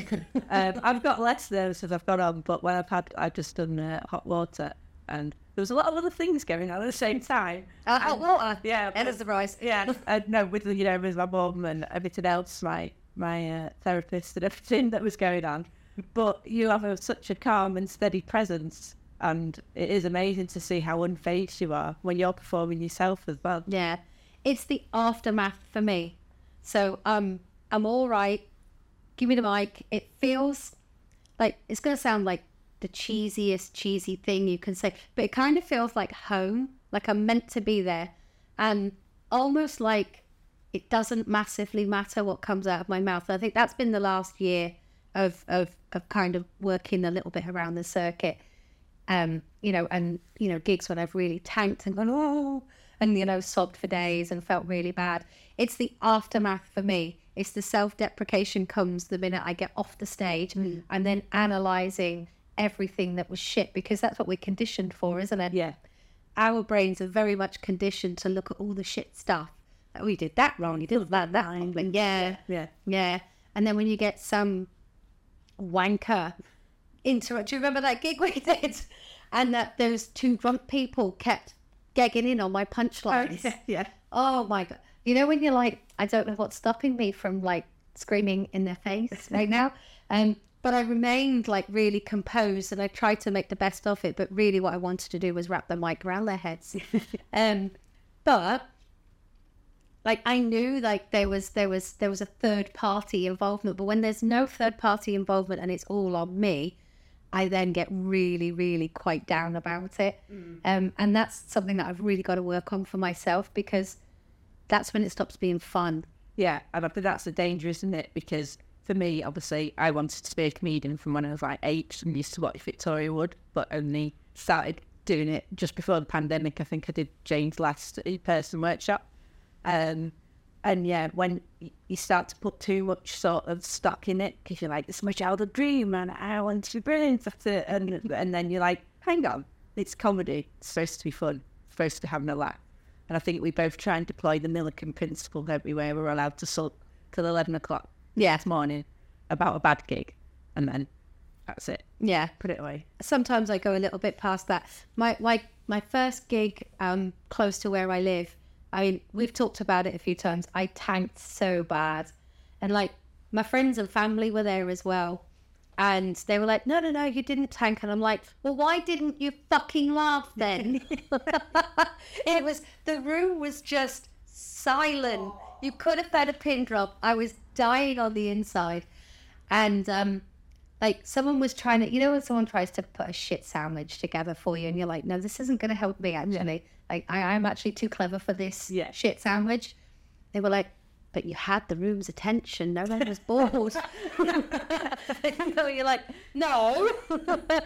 um, I've got less those as I've got on, but when I've had, I've just done uh, hot water and there was a lot of other things going on at the same time. Uh, hot water. Yeah, End of surprise. yeah, uh, no, with you know, with my mum and everything else, my my uh, therapist and everything that was going on. But you have a, such a calm and steady presence, and it is amazing to see how unfazed you are when you're performing yourself as well. Yeah, it's the aftermath for me. So um, I'm all right. Give me the mic. It feels like it's gonna sound like the cheesiest cheesy thing you can say, but it kind of feels like home. Like I'm meant to be there, and almost like it doesn't massively matter what comes out of my mouth. I think that's been the last year of of of kind of working a little bit around the circuit um, you know, and you know, gigs when I've really tanked and gone, oh, and you know, sobbed for days and felt really bad. It's the aftermath for me. It's the self-deprecation comes the minute I get off the stage, hmm. and then analyzing everything that was shit because that's what we're conditioned for, isn't it? Yeah, Our brains are very much conditioned to look at all the shit stuff. Oh, you did that wrong. You did that that wrong. Yeah, yeah. yeah. And then when you get some wanker interrupt, do you remember that gig we did? And that those two drunk people kept gagging in on my punchlines. yeah, yeah. Oh my god! You know when you're like, I don't know what's stopping me from like screaming in their face right now. Um, but I remained like really composed, and I tried to make the best of it. But really, what I wanted to do was wrap the mic around their heads. um, but like I knew like there was there was there was a third party involvement. But when there's no third party involvement and it's all on me, I then get really, really quite down about it. Um, and that's something that I've really got to work on for myself because that's when it stops being fun. Yeah, and I think that's the danger, isn't it? Because for me, obviously, I wanted to be a comedian from when I was like eight and used to watch Victoria Wood, but only started doing it just before the pandemic. I think I did Jane's last in-person workshop. Um, and yeah, when you start to put too much sort of stock in it, because you're like, this is my childhood dream and I want to be brilliant at it. And, and then you're like, hang on, it's comedy. It's supposed to be fun. It's supposed to have a laugh. And I think we both try and deploy the Millican principle, don't we, where we're allowed to sulk till 11 o'clock Yeah. this morning about a bad gig. And then That's it. Yeah. Put it away. sometimes I go a little bit past that. My my my first gig um close to where I live, I mean, we've talked about it a few times. I tanked so bad. And like my friends and family were there as well. And they were like, No, no, no, you didn't tank. And I'm like, Well, why didn't you fucking laugh then? it was the room was just silent. You could have had a pin drop. I was dying on the inside. And um like someone was trying to, you know, when someone tries to put a shit sandwich together for you, and you're like, no, this isn't going to help me actually. Like, I am actually too clever for this Yeah. shit sandwich. They were like, but you had the room's attention. No one was bored. so you're like, no.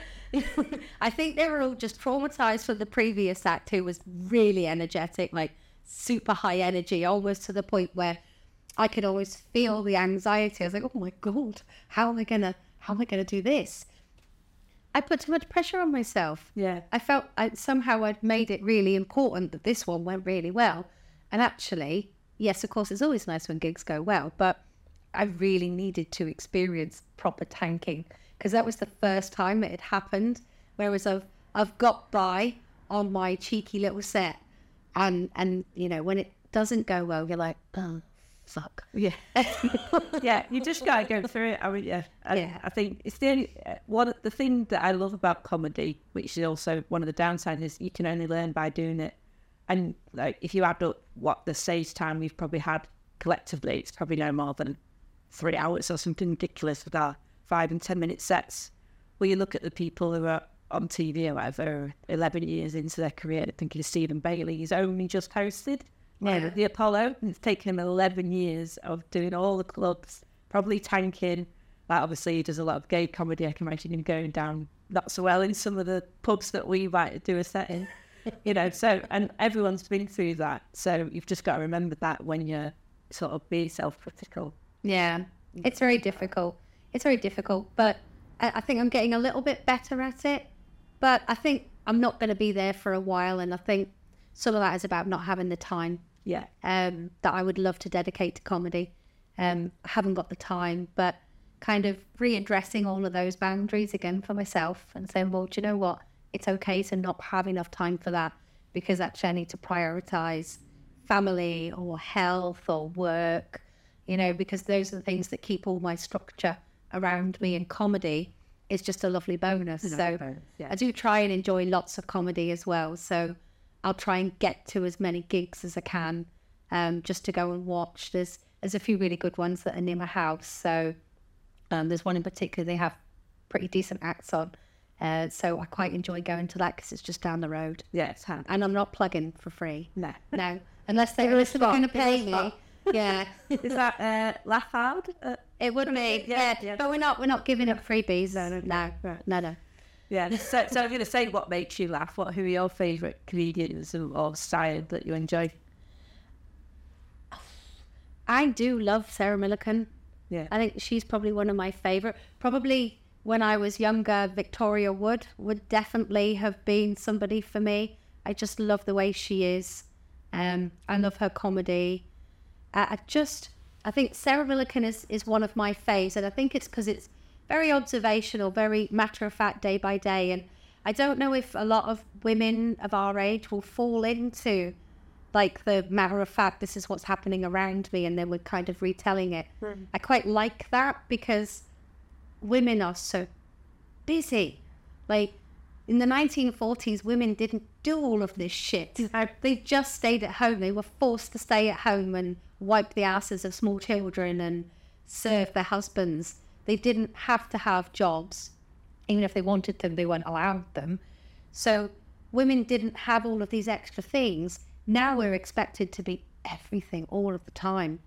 I think they were all just traumatized from the previous act, who was really energetic, like super high energy, almost to the point where I could always feel the anxiety. I was like, oh my god, how am I gonna, how am I gonna do this? I put too much pressure on myself. Yeah. I felt I, somehow I'd made it really important that this one went really well. And actually, yes, of course, it's always nice when gigs go well, but I really needed to experience proper tanking because that was the first time it had happened. Whereas I've I've got by on my cheeky little set, and and you know when it doesn't go well, you're like, oh fuck. Yeah. yeah, you just gotta go through it. I mean, yeah. I, Yeah. I think it's the only one. The thing that I love about comedy, which is also one of the downsides, is you can only learn by doing it. And like, if you add up what the stage time we've probably had collectively, it's probably no more than three hours or something ridiculous with our five and ten minute sets. Where you look at the people who are on TV or whatever, eleven years into their career, thinking of Stephen Bailey, he's only just hosted. Yeah. the Apollo. It's taken him 11 years of doing all the clubs, probably tanking. Like, obviously, he does a lot of gay comedy. I can imagine him going down not so well in some of the pubs that we might do a set in. you know, so, and everyone's been through that. So you've just got to remember that when you're sort of being self critical. Yeah, it's very difficult. It's very difficult, but I, I think I'm getting a little bit better at it. But I think I'm not going to be there for a while, and I think some of that is about not having the time Yeah. um, that I would love to dedicate to comedy. Um, I haven't got the time, but kind of readdressing all of those boundaries again for myself and saying, well, do you know what? It's okay to not have enough time for that because actually I need to prioritize family or health or work, you know, because those are the things that keep all my structure around me and comedy is just a lovely bonus. so bonus, yeah. I do try and enjoy lots of comedy as well. So I'll try and get to as many gigs as I can, um, just to go and watch. There's there's a few really good ones that are near my house. So um, there's one in particular they have pretty decent acts on. Uh, so I quite enjoy going to that because it's just down the road, Yeah, it's and I'm not plugging for free. No. No, unless they're going to pay me. Yeah, Is that uh, laugh hard? Uh, it would be. Yeah, Yeah, but we're not we're not giving up freebies. No, no, no, Right. no, no. Yeah. So, so I'm going to say what makes you laugh. What? Who are your favourite comedians or, style that you enjoy? I do love Sarah Millican. Yeah. I think she's probably one of my favorite. Probably when I was younger, Victoria Wood would definitely have been somebody for me. I just love the way she is. Um, I love her comedy. I, I just, I think Sarah Millican is, is one of my faves, and I think it's because it's very observational, very matter of fact, day by day. And I don't know if a lot of women of our age will fall into like the matter of fact, this is what's happening around me, and then we're kind of retelling it. Hmm. I quite like that because women are so busy. Like in the 1940s, women didn't do all of this shit. They just stayed at home. They were forced to stay at home and wipe the asses of small children and serve their husbands. They didn't have to have jobs. Even if they wanted them, they weren't allowed them. So women didn't have all of these extra things. Now we're expected to be everything all of the time.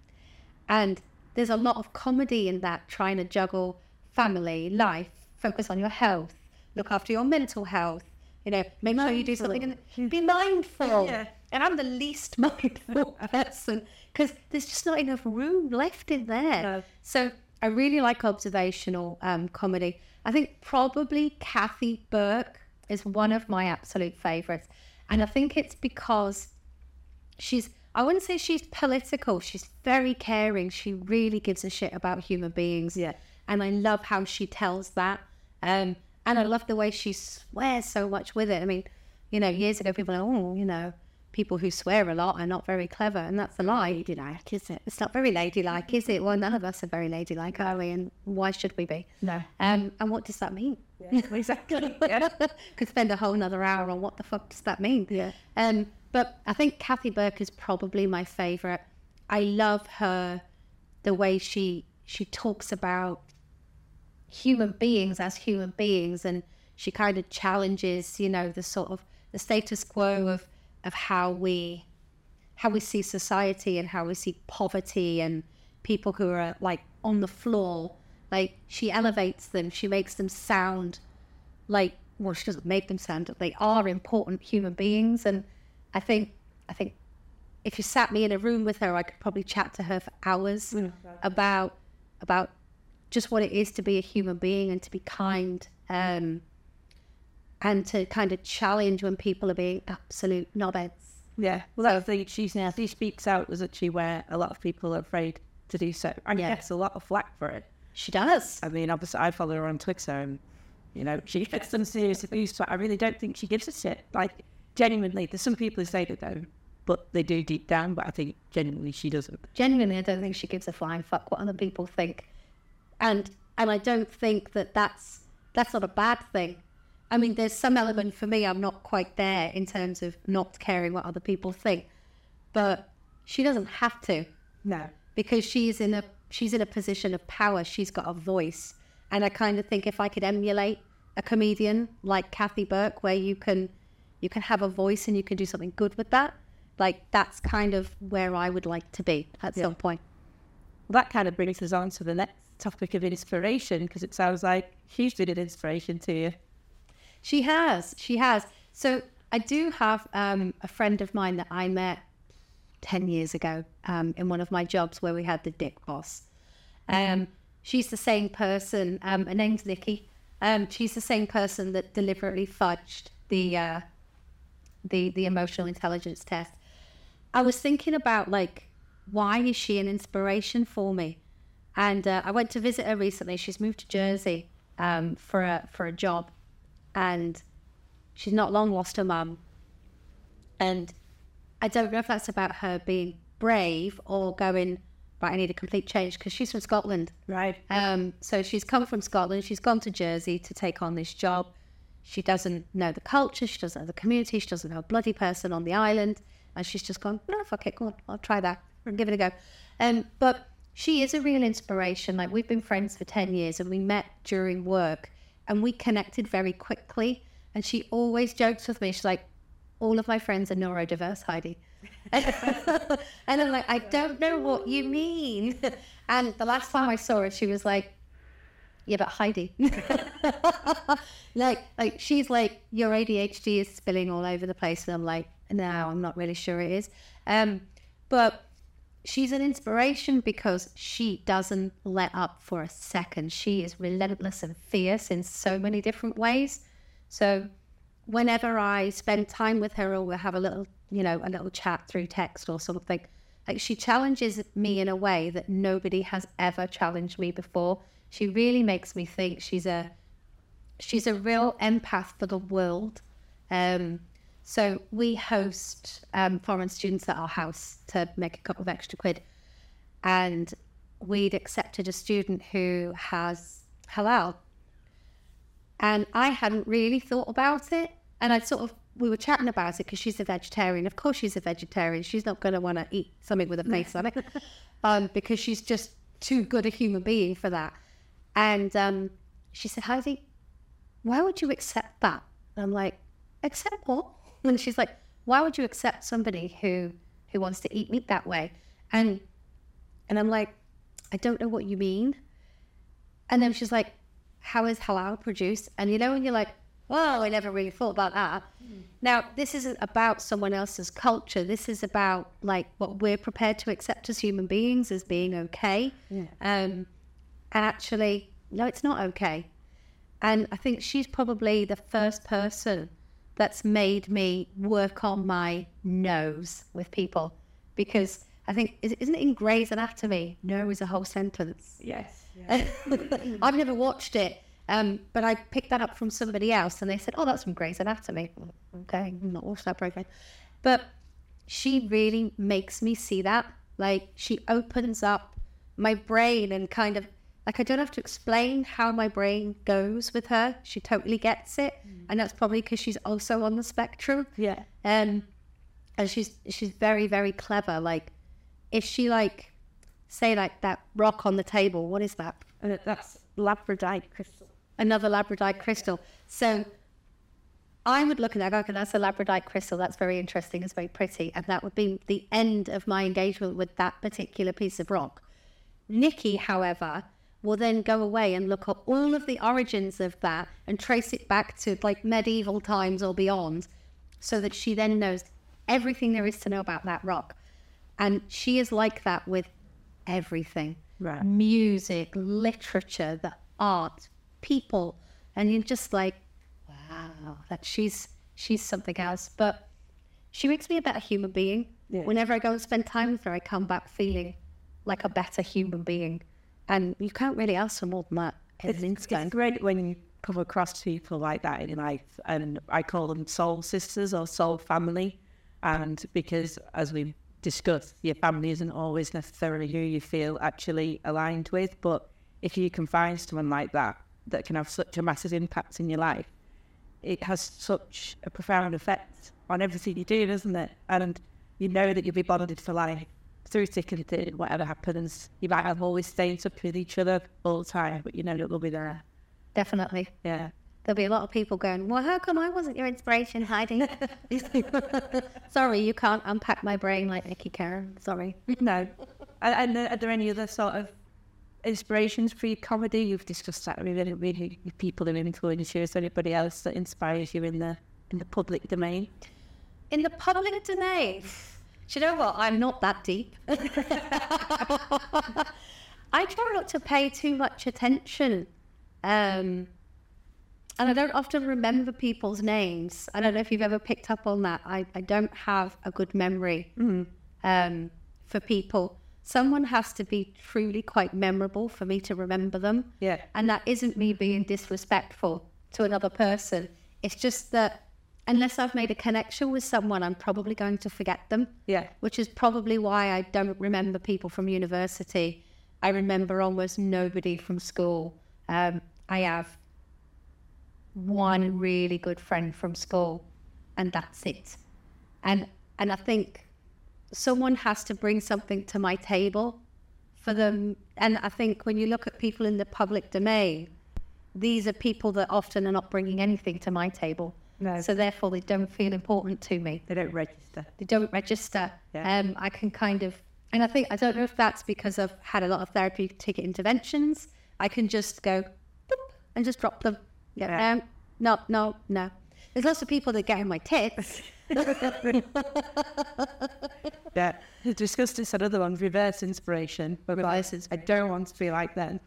And there's a lot of comedy in that, trying to juggle family, life, focus on your health, look after your mental health, you know, make sure you do something and be mindful. Yeah. And I'm the least mindful person because there's just not enough room left in there. No. So I really like observational um, comedy. I think probably Kathy Burke is one of my absolute favorites. And I think it's because she's I wouldn't say she's political. She's very caring. She really gives a shit about human beings. Yeah. And I love how she tells that. Um, and I love the way she swears so much with it. I mean, you know, years ago people are, oh, you know, people who swear a lot are not very clever, and that's a lie. Ladylike, is it? It's not very ladylike, is it? Well, none of us are very ladylike, are we? And why should we be? No. Um, and what does that mean? Yeah, exactly. Yeah. Could spend a whole nother hour on what the fuck does that mean? Yeah. Um, but I think Kathy Burke is probably my favourite. I love her, the way she she talks about human beings as human beings, and she kind of challenges, you know, the sort of the status quo of of how we how we see society and how we see poverty and people who are like on the floor. Like she elevates them, she makes them sound like well, she doesn't make them sound that they are important human beings. And I think I think if you sat me in a room with her, I could probably chat to her for hours about about just what it is to be a human being and to be kind. Um, and to kind of challenge when people are being absolute knobheads. Yeah, well, that's the thing. She's now she speaks out, doesn't she? Where a lot of people are afraid to do so, and Yeah. gets a lot of flack for it. She does. I mean, obviously, I follow her on Twitter, and you know, she gets some serious abuse. But I really don't think she gives a shit. Like, genuinely, there's some people who say they don't, but they do deep down. But I think genuinely, she doesn't. Genuinely, I don't think she gives a flying fuck what other people think, and and I don't think that that's that's not a bad thing. I mean, there's some element for me. I'm not quite there in terms of not caring what other people think, but she doesn't have to. No. because she's in a she's in a position of power. She's got a voice, and I kind of think if I could emulate a comedian like Kathy Burke, where you can you can have a voice and you can do something good with that, like that's kind of where I would like to be at some point. Well, that kind of brings us on to the next topic of inspiration because it sounds like she's been an inspiration to you. She has, she has. So I do have um, a friend of mine that I met ten years ago um, in one of my jobs where we had the dick boss. Um, she's the same person. Um, her name's Nikki. Um, she's the same person that deliberately fudged the uh, the the emotional intelligence test. I was thinking about like why is she an inspiration for me? And uh, I went to visit her recently. She's moved to Jersey um, for a for a job, and she's not long lost her mum. And I don't know if that's about her being brave or going right. I need a complete change because she's from Scotland. Right. Um, so she's come from Scotland. She's gone to Jersey to take on this job. She doesn't know the culture. She doesn't know the community. She doesn't know a bloody person on the island. And she's just gone, no, fuck it, go on, I'll try that and give it a go. Um, but she is a real inspiration. Like we've been friends for 10 years and we met during work and we connected very quickly. And she always jokes with me. She's like, all of my friends are neurodiverse, Heidi. and I'm like, I don't know what you mean. And the last time I saw her, she was like, yeah, but Heidi. like, like she's like, your ADHD is spilling all over the place. And I'm like, no, I'm not really sure it is. Um, but she's an inspiration because she doesn't let up for a second. She is relentless and fierce in so many different ways. So whenever I spend time with her or we'll have a little, you know, a little chat through text or something, like she challenges me in a way that nobody has ever challenged me before. She really makes me think she's a she's a real empath for the world. Um, so we host um, foreign students at our house to make a couple of extra quid, and we'd accepted a student who has halal, and I hadn't really thought about it, and I sort of we were chatting about it because she's a vegetarian. Of course, she's a vegetarian. She's not going to want to eat something with a face on it, um, because she's just too good a human being for that. And um, she said, Heidi, why would you accept that? And I'm like, accept what? And she's like, why would you accept somebody who who wants to eat meat that way? And and I'm like, I don't know what you mean. And then she's like, how is halal produced? And you know, when you're like, oh, I never really thought about that. Now, this isn't about someone else's culture. This is about like what we're prepared to accept as human beings as being okay. Yeah. Um, and actually, no, it's not okay. And I think she's probably the first person that's made me work on my nose with people because I think, is- isn't it in Grey's Anatomy? No is a whole sentence. Yes. I've never watched it. Um, but I picked that up from somebody else, and they said, "Oh, that's from Grey's Anatomy." Okay, I'm not watched that program, but she really makes me see that. Like she opens up my brain and kind of like I don't have to explain how my brain goes with her. She totally gets it, and that's probably because she's also on the spectrum. Yeah. Um, and she's she's very very clever. Like if she like say like that rock on the table, what is that? And that's labradorite crystal. Another labradorite crystal. So I would look at that, and go, okay, that's a labradorite crystal. That's very interesting. It's very pretty, and that would be the end of my engagement with that particular piece of rock. Nikki, however, will then go away and look up all of the origins of that and trace it back to like medieval times or beyond, so that she then knows everything there is to know about that rock. And she is like that with everything Right. music, literature, the art, people. And you're just like, wow, that she's she's something else. But she makes me a better human being. Yeah. Whenever I go and spend time with her, I come back feeling like a better human being. And you can't really ask for more than that. It's, an it's great when you come across people like that in your life, and I call them soul sisters or soul family. And because, as we discussed, your family isn't always necessarily who you feel actually aligned with, but if you can find someone like that that can have such a massive impact in your life, it has such a profound effect on everything you do, doesn't it? And you know that you'll be bonded for life through thick and thin, whatever happens. You might have always stay in touch with each other all the time, but you know that they'll be there. Definitely. Yeah. There'll be a lot of people going, Well, how come I wasn't your inspiration, Heidi? Sorry, you can't unpack my brain like Nikki Karen. Sorry. No. And, and are there any other sort of inspirations for your comedy? You've discussed that with any with people who influence you. Is there anybody else that inspires you in the in the public domain? in the public domain. Do you know what? I'm not that deep. I try not to pay too much attention. Um, and I don't often remember people's names. I don't know if you've ever picked up on that. I, I don't have a good memory um, for people. Someone has to be truly quite memorable for me to remember them. Yeah. And that isn't me being disrespectful to another person. It's just that unless I've made a connection with someone, I'm probably going to forget them. Yeah. Which is probably why I don't remember people from university. I remember almost nobody from school. Um, I have one really good friend from school, and that's it. And and I think someone has to bring something to my table for them. And I think when you look at people in the public domain, these are people that often are not bringing anything to my table. No. So therefore, they don't feel important to me. They don't register. They don't register. Yeah. Um, I can kind of, and I think I don't know if that's because I've had a lot of therapeutic ticket interventions. I can just go boop, and just drop them. Yeah. Yeah. Um, no, no, no. There's lots of people that get in my tits. Yeah. We discussed this another one, reverse inspiration. Reverse I don't want to be like them.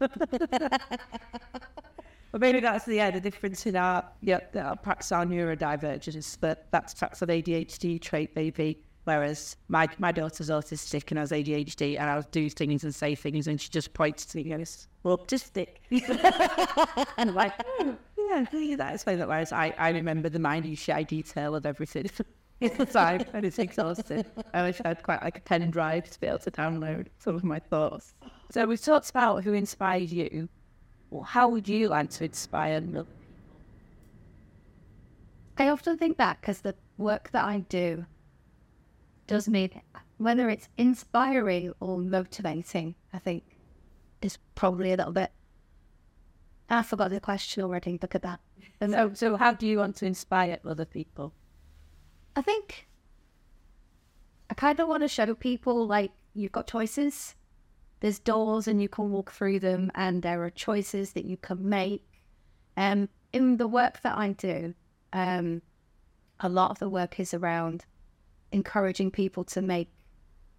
But maybe that's the yeah, the difference in our yeah, our, perhaps our neurodivergence, but that's perhaps an ADHD trait maybe. Whereas my my daughter's autistic and has ADHD, and I'll do things and say things, and she just points to me and goes, "Well, autistic," and I'm like, "Oh, "Yeah, yeah, that explains that." Whereas I, I remember the minutiae detail of everything at the time, and it's exhausting. I wish I had quite like a pen drive to be able to download some of my thoughts. So we've talked about who inspired you. Well, how would you like to inspire other people? I often think that because the work that I do does mean whether it's inspiring or motivating, I think is probably a little bit. I forgot the question already. Look at that. Um, So, so how do you want to inspire other people? I think I kind of want to show people like you've got choices. There's doors and you can walk through them, and there are choices that you can make. Um, in the work that I do, um, a lot of the work is around encouraging people to make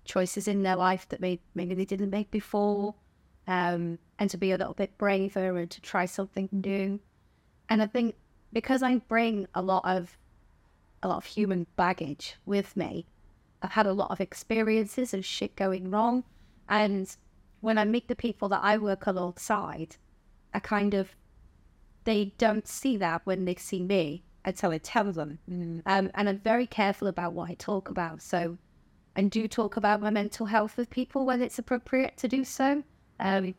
choices in their life that may, maybe they didn't make before, um, and to be a little bit braver and to try something new. And I think because I bring a lot of a lot of human baggage with me. I've had a lot of experiences of shit going wrong. And when I meet the people that I work alongside, I kind of they don't see that when they see me until I tell them. Um, and I'm very careful about what I talk about. So I do talk about my mental health with people when it's appropriate to do so. Um,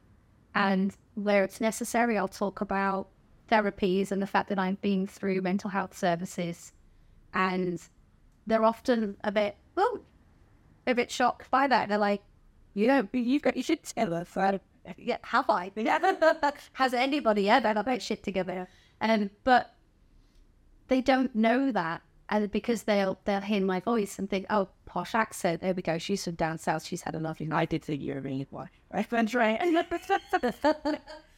and where it's necessary, I'll talk about therapies and the fact that I've been through mental health services. And they're often a bit, well, a bit shocked by that. They're like, you know, you you should tell us. I, yeah, have I? Has anybody ever got that shit together? Um, but they don't know that, and because they'll they'll hear my voice and think, oh, posh accent. There we go. She's from down south. She's had a lovely night. I did think you were being white. Right, that's right.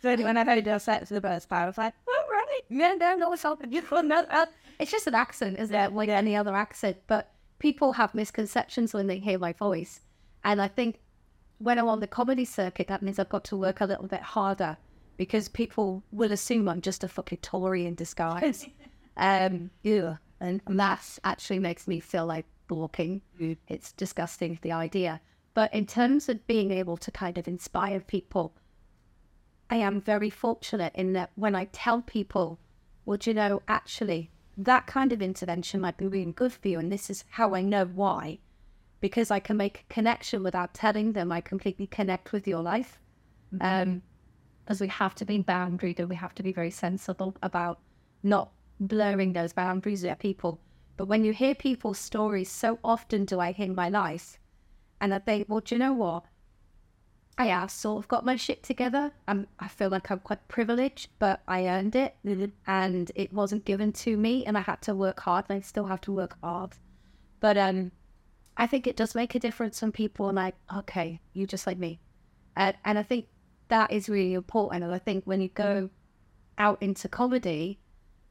so when I heard your set for the first time, I was like, oh, right. Yeah, no, no, it's all uh, It's just an accent, isn't it? Like any other accent. But people have misconceptions when they hear my voice, and I think when I'm on the comedy circuit, that means I've got to work a little bit harder because people will assume I'm just a fucking Tory in disguise. um, yeah, and that actually makes me feel like blocking. It's disgusting, the idea. But in terms of being able to kind of inspire people, I am very fortunate in that when I tell people, well, do you know, actually, that kind of intervention might be really good for you, and this is how I know why, because I can make a connection without telling them. I completely connect with your life, um, as we have to be boundaried and we have to be very sensible about not blurring those boundaries with people. But when you hear people's stories, so often do I hear my life, and I think, well, do you know what? I have sort of got my shit together. I'm, I feel like I'm quite privileged, but I earned it and it wasn't given to me and I had to work hard and I still have to work hard. But um, I think it does make a difference when people are like, okay, you just like me. And, and I think that is really important. And I think when you go out into comedy,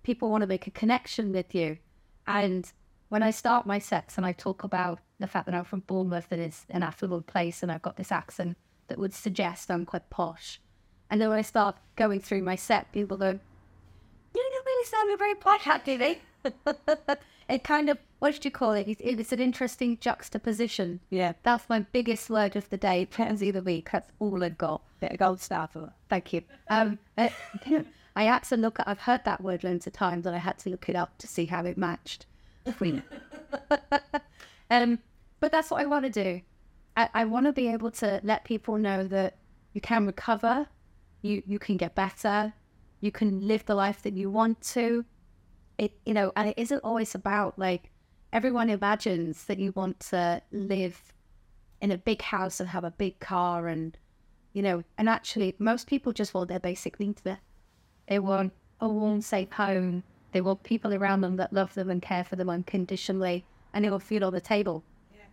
people want to make a connection with you. And when I start my sets and I talk about the fact that I'm from Bournemouth and it's an affluent place and I've got this accent that would suggest I'm quite posh. And then when I start going through my set, people go, You don't really sound very posh, actually. it kind of, what did you call it? It's, it's an interesting juxtaposition. Yeah, That's my biggest word of the day, Pansy of the week. That's all I've got. bit of gold star for Thank you. Um, uh, I had to look at, I've heard that word loads of times and I had to look it up to see how it matched. um, but that's what I want to do. I, I want to be able to let people know that you can recover, you, you can get better, you can live the life that you want to. It, you know, and it isn't always about like everyone imagines that you want to live in a big house and have a big car and you know, and actually most people just want their basic needs there They want a warm, safe home. They want people around them that love them and care for them unconditionally, and they want food on the table.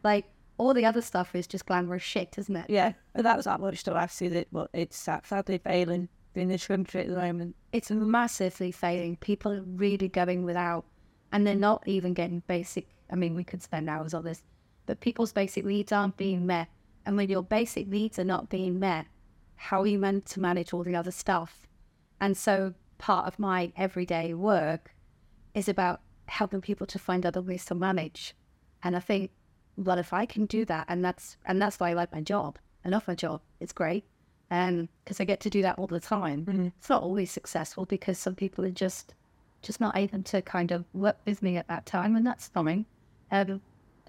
Like all the other stuff is just glamorous shit, isn't it? Yeah, but that was that much to ask you that, but it's sadly failing in this country at the moment. It's massively failing. People are really going without, and they're not even getting basic. I mean, we could spend hours on this, but people's basic needs aren't being met. And when your basic needs are not being met, how are you meant to manage all the other stuff? And so part of my everyday work is about helping people to find other ways to manage. And I think, well, if I can do that, and that's and that's why I like my job. I love my job. It's great. And because I get to do that all the time. It's not always successful because some people are just just not able to kind of work with me at that time, and that's fine. Um,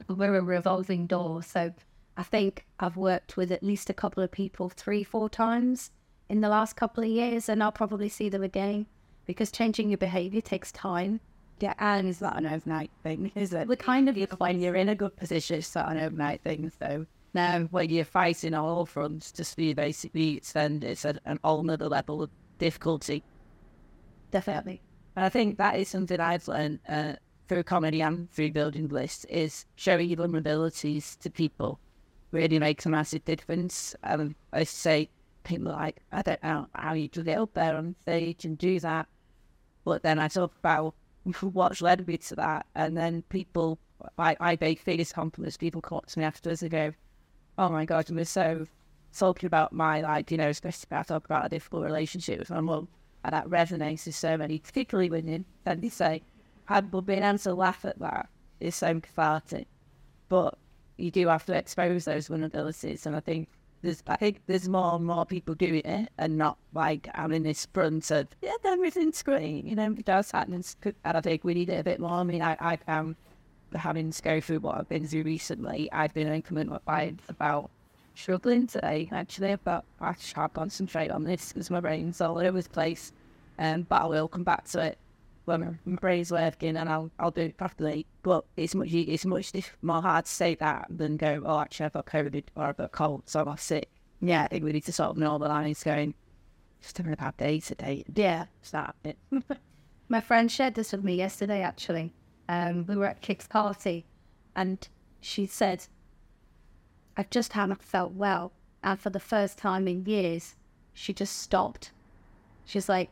we're a revolving door, so I think I've worked with at least a couple of people three, four times in the last couple of years, and I'll probably see them again because changing your behavior takes time. Yeah, and it's not an overnight thing, is it? We're kind of when you're in a good position, it's not an overnight thing. So now, when you're fighting on all fronts just for your basic needs, then it's an, an whole nother level of difficulty. definitely. And I think that is something I've learned uh, through comedy and through building bliss is showing your vulnerabilities to people really makes a massive difference. Um, I say people are like, I don't know how you do get up there on stage and do that. But then I talk about what's led me to that. And then people, I, I make biggest compliments. People come up to me afterwards and go, oh my God, were so talking about my, like, you know, especially I talk about a difficult relationship with my mum. And that resonates with so many, particularly women. And they say, and but being able to laugh at that is so cathartic. But you do have to expose those vulnerabilities. And I think there's I think there's more and more people doing it and not like having this front of yeah everything's great you know it does happen and I think we need it a bit more I mean I I found having to go through what I've been through recently I've been open with clients about struggling today actually but I can't concentrate on this because my brain's all over the place um, but I will come back to it when my brain's working and I'll I'll do it properly. But it's much it's much more hard to say that than go, oh, actually I've got COVID or I've got cold, so I'm sick. Yeah, I think we need to sort of normalise going, just having a bad day today. Yeah, start it. my friend shared this with me yesterday actually. Um, we were at Kick's party and she said, I've just haven't felt well. And for the first time in years, she just stopped. She's like,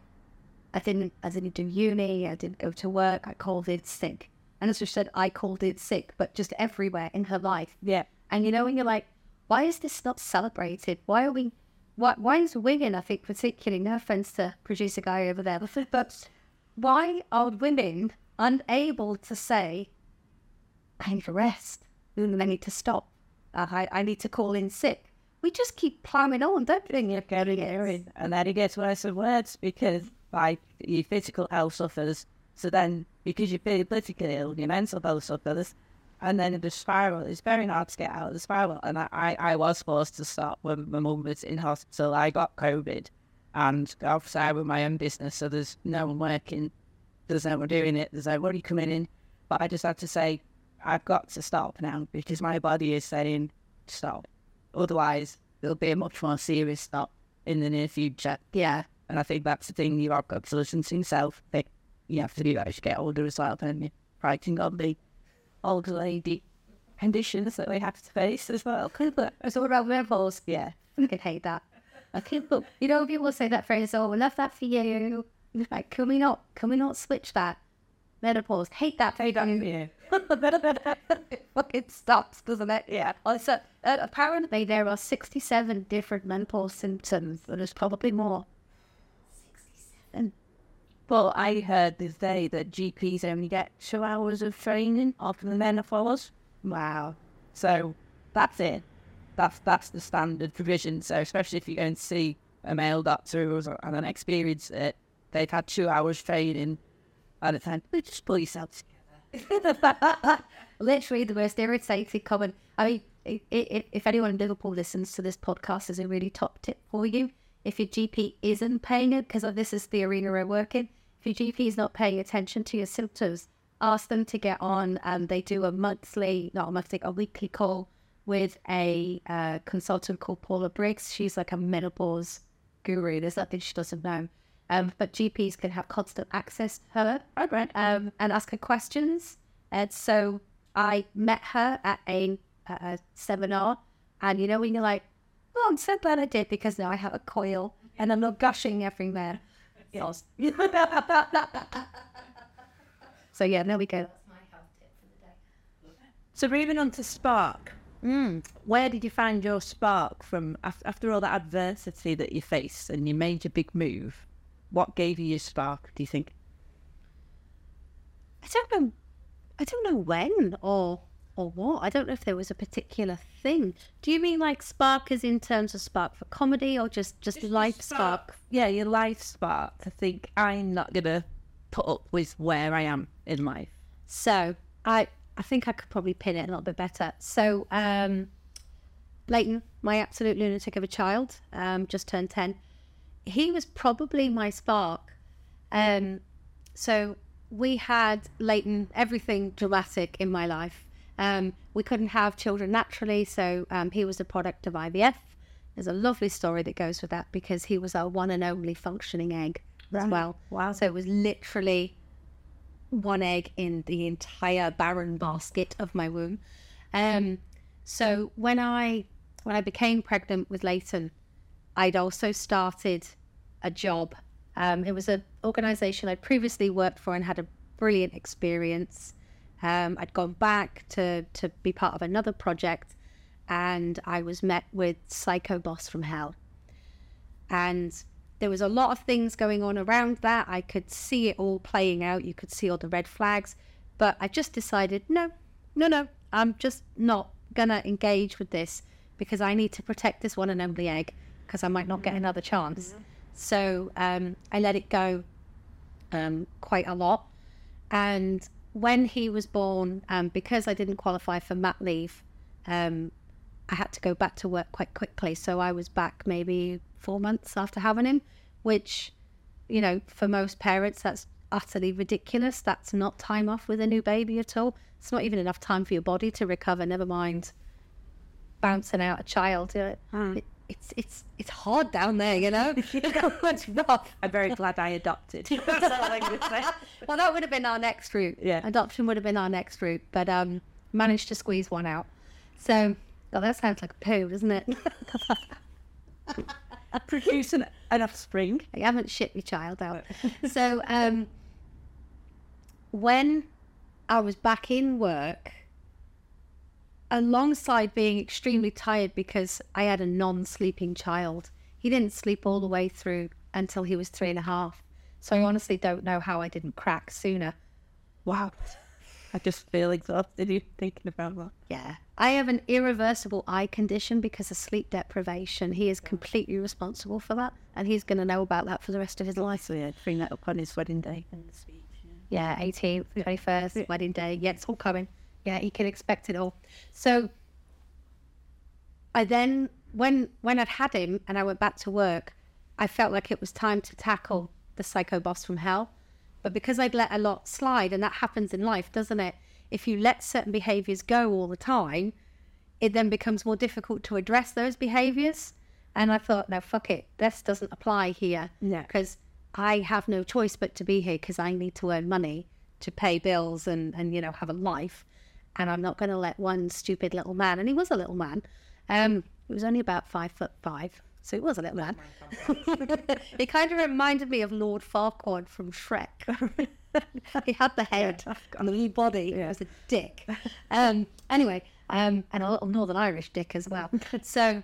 I didn't, I didn't do uni. I didn't go to work. I called it sick. And as she said, I called it sick, but just everywhere in her life. Yeah. And you know, when you're like, why is this not celebrated? Why are we, why, why is women, I think, particularly, no offense to producer guy over there, but why are women unable to say, I need to rest, I need to stop, uh, I, I need to call in sick? We just keep plowing on, don't we? You're getting it, and then it gets worse and worse because like your physical health suffers. So then, because you're physically ill, your mental health suffers, and then the spiral. It's very hard to get out of the spiral. And I, I, I was forced to stop when my mum was in hospital. I got COVID, and obviously I with my own business, so there's no one working, there's no one doing it, there's nobody coming in. But I just had to say, I've got to stop now because my body is saying stop. Otherwise, there'll be a much more serious stop in the near future. Yeah. And I think that's the thing you have got to listen to yourself. That you have to do that as you get older as well, and you're writing on the old lady conditions that we have to face as well. It's all about menopause? Yeah. I can hate that. I can, but you know, people say that phrase, oh, we love that for you. Like, can we not, can we not switch that? Menopause, hate that for you. it fucking stops, doesn't it? Yeah. Also, uh, apparently there are 67 different menopause symptoms, and there's probably more. 67. well, I heard this day that GPs only get two hours of training after the menopause. Wow. So that's it. That's that's the standard provision. So especially if you go and see a male doctor and an experienced it, they've had two hours training and it's like, just pull yourself together. Literally the most irritating comment. I mean, if anyone in Liverpool listens to this podcast, is a really top tip for you if your GP isn't paying it, because this is the arena I work in, if your GP is not paying attention to your symptoms, ask them to get on. And they do a monthly, not a monthly, a weekly call with a uh, consultant called Paula Briggs. She's like a menopause guru. There's nothing she doesn't know. Um, but GPs can have constant access to her um, and ask her questions. And so I met her at a, a seminar, and you know when you're like, oh, I'm so glad I did because now I have a coil and I'm not gushing everywhere. Yes. so yeah, there we go. That's my health tip for the day. So moving on to Spark. Mm. Where did you find your spark from after all that adversity that you faced and you made your big move? What gave you your spark, do you think? I don't know. I don't know when or or what? I don't know if there was a particular thing. Do you mean like spark is in terms of spark for comedy or just just, just life spark. spark? Yeah, your life spark. I think I'm not gonna put up with where I am in life. So I I think I could probably pin it a little bit better. So um Leighton, my absolute lunatic of a child, um, just turned ten. He was probably my spark. Um so we had Leighton, everything dramatic in my life um, we couldn't have children naturally, so um, he was a product of IVF. There's a lovely story that goes with that because he was our one and only functioning egg right. as well. Wow. So it was literally one egg in the entire barren basket of my womb. Um, so when I when I became pregnant with Leighton, I'd also started a job. Um, it was an organization I'd previously worked for and had a brilliant experience. Um, I'd gone back to, to be part of another project and I was met with Psycho Boss from Hell. And there was a lot of things going on around that. I could see it all playing out. You could see all the red flags. But I just decided, no, no, no, I'm just not going to engage with this because I need to protect this one and only egg because I might not get another chance. So um, I let it go um, quite a lot. And when he was born, um, because I didn't qualify for mat leave, um, I had to go back to work quite quickly. So I was back maybe four months after having him, which, you know, for most parents, that's utterly ridiculous. That's not time off with a new baby at all. It's not even enough time for your body to recover, never mind bouncing out a child. Know, it, it's it's it's hard down there, you know. it's rough. I'm very glad I adopted. That's all I'm gonna say. Well, that would have been our next route. Yeah. adoption would have been our next route, but um, managed to squeeze one out. So, God, that sounds like a poo, doesn't it? Produce an, an offspring. I haven't shipped my child out. so, um, when I was back in work, alongside being extremely tired because I had a non sleeping child, he didn't sleep all the way through until he was three and a half. So, I honestly don't know how I didn't crack sooner. Wow. I just feel exhausted even thinking about that. Yeah. I have an irreversible eye condition because of sleep deprivation. He is completely responsible for that, and he's going to know about that for the rest of his life. So yeah, bring that up on his wedding day and the speech. Yeah, 18th, 21st, wedding day. Yeah, it's all coming. Yeah, he can expect it all. So I then, when when I'd had him and I went back to work, I felt like it was time to tackle the psycho boss from hell. But because I'd let a lot slide, and that happens in life, doesn't it? If you let certain behaviors go all the time, it then becomes more difficult to address those behaviors. And I thought, no, fuck it. This doesn't apply here. Yeah. Because I have no choice but to be here because I need to earn money to pay bills and, and, you know, have a life. And I'm not going to let one stupid little man, and he was a little man, um, he was only about five foot five. So he was a little man. he kind of reminded me of Lord Farquaad from Shrek. he had the head and the body. It was a dick. Um, anyway, um, and a little Northern Irish dick as well. so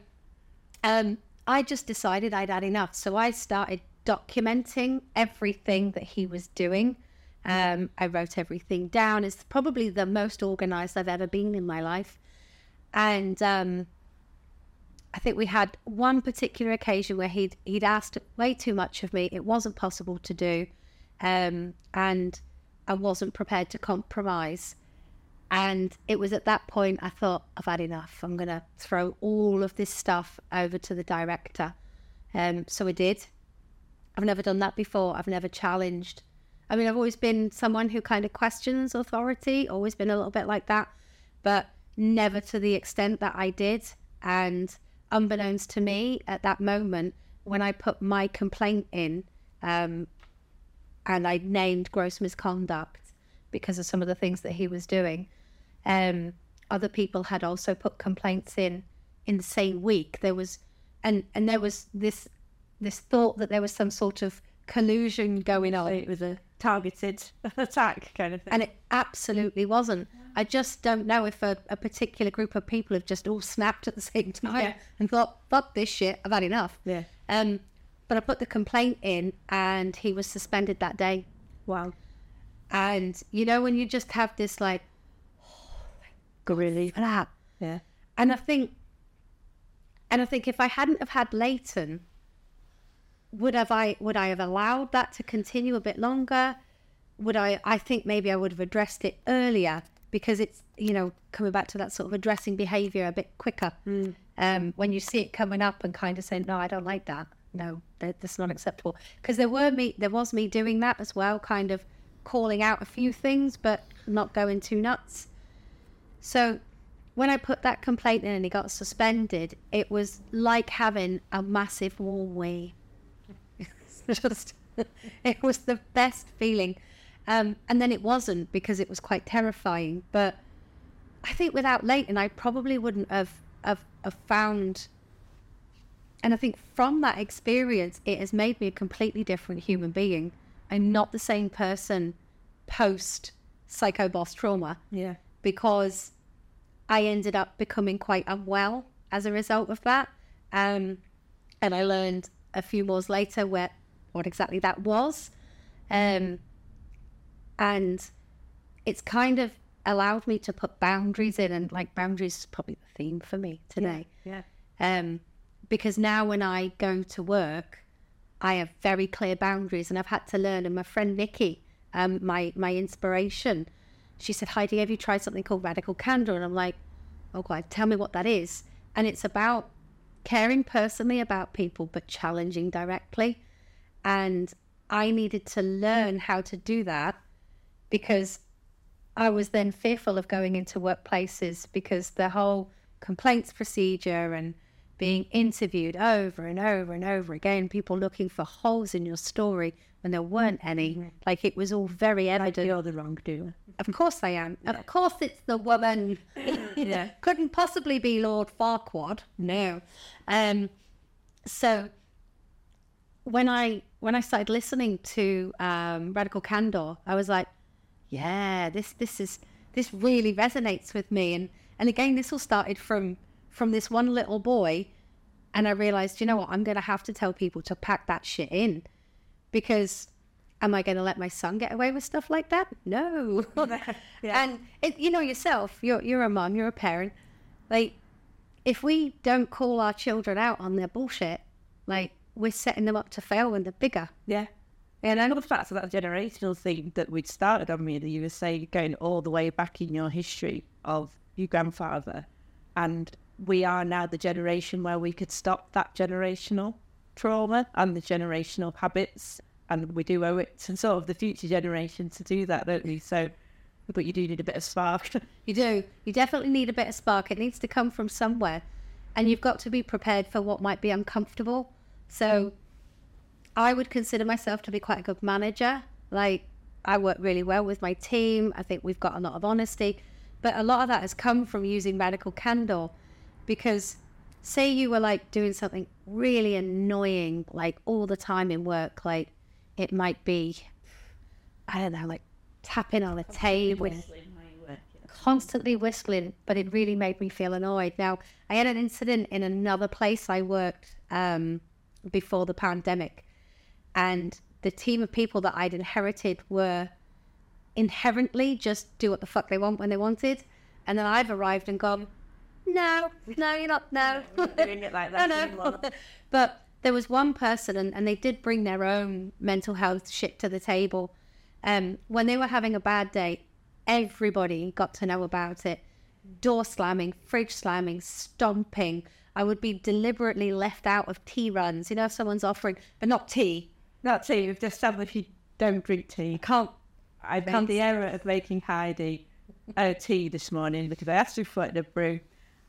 um, I just decided I'd had enough. So I started documenting everything that he was doing. Um, I wrote everything down. It's probably the most organized I've ever been in my life. And um, I think we had one particular occasion where he'd he'd asked way too much of me. It wasn't possible to do, um, and I wasn't prepared to compromise. And it was at that point I thought I've had enough. I'm gonna throw all of this stuff over to the director. Um, so I did. I've never done that before. I've never challenged. I mean, I've always been someone who kind of questions authority. Always been a little bit like that, but never to the extent that I did. And unbeknownst to me at that moment, when I put my complaint in, um, and I named gross misconduct because of some of the things that he was doing, um, other people had also put complaints in in the same week. There was, and and there was this this thought that there was some sort of collusion going on. It was a targeted attack kind of thing. And it absolutely wasn't. I just don't know if a, a particular group of people have just all snapped at the same time Yeah. and thought, fuck this shit, I've had enough. yeah. Um, but I put the complaint in and he was suspended that day. Wow. And you know, when you just have this like, Good relief. Yeah. And I think, and I think if I hadn't have had Leighton, would have I would I have allowed that to continue a bit longer? Would I? I think maybe I would have addressed it earlier because it's you know coming back to that sort of addressing behaviour a bit quicker. Um, when you see it coming up and kind of saying, "No, I don't like that. No, that's not acceptable." Because there were me, there was me doing that as well, kind of calling out a few things, but not going too nuts. So when I put that complaint in and he got suspended, it was like having a massive warm wee. Just, it was the best feeling. Um, and then it wasn't because it was quite terrifying. But I think without Leighton, I probably wouldn't have, have, have found. And I think from that experience, it has made me a completely different human being. I'm not the same person post psycho boss trauma Yeah. because I ended up becoming quite unwell as a result of that. Um, and I learned a few months later where what exactly that was. Um, and it's kind of allowed me to put boundaries in, and like boundaries is probably the theme for me today. Yeah. Um, because now when I go to work, I have very clear boundaries, and I've had to learn. And my friend Nikki, um, my my inspiration, she said, Heidi, have you tried something called radical candor? And I'm like, oh God, tell me what that is. And it's about caring personally about people, but challenging directly. And I needed to learn how to do that because I was then fearful of going into workplaces because the whole complaints procedure and being interviewed over and over and over again, people looking for holes in your story when there weren't any. Mm-hmm. Like it was all very evident. You're the wrongdoer. Of course I am. Of course it's the woman. Yeah. Couldn't possibly be Lord Farquaad. No. Um so when I when I started listening to um, Radical Candor, I was like, yeah, this this is this really resonates with me. And and again, this all started from from this one little boy, and I realized, you know what, I'm gonna have to tell people to pack that shit in, because am I gonna let my son get away with stuff like that? No. Yeah. And it, you know yourself, you're you're a mom, you're a parent. Like, if we don't call our children out on their bullshit, like we're setting them up to fail when they're bigger. Yeah. And I love the fact that that generational thing that we'd started on me that you were saying going all the way back in your history of your grandfather. And we are now the generation where we could stop that generational trauma and the generational habits. And we do owe it to sort of the future generation to do that, don't we? So, but you do need a bit of spark. You do. You definitely need a bit of spark. It needs to come from somewhere. And you've got to be prepared for what might be uncomfortable. So I would consider myself to be quite a good manager. Like, I work really well with my team. I think we've got a lot of honesty. But a lot of that has come from using radical candor because say you were like doing something really annoying, like all the time in work, like it might be, I don't know, like tapping on a table constantly whistling, but it really made me feel annoyed. Now, I had an incident in another place I worked um, before the pandemic, and the team of people that I'd inherited were inherently just do what the fuck they want when they wanted. And then I've arrived and gone, no, no, you're not, no. doing it like that no, no. but there was one person, and, and they did bring their own mental health shit to the table. Um, when they were having a bad day, everybody got to know about it. Door slamming, fridge slamming, stomping. I would be deliberately left out of tea runs. You know, if someone's offering, but not tea. Not tea, we've just established you don't drink tea. You Can't. I've made the error of making Heidi a tea this morning because I asked her for a brew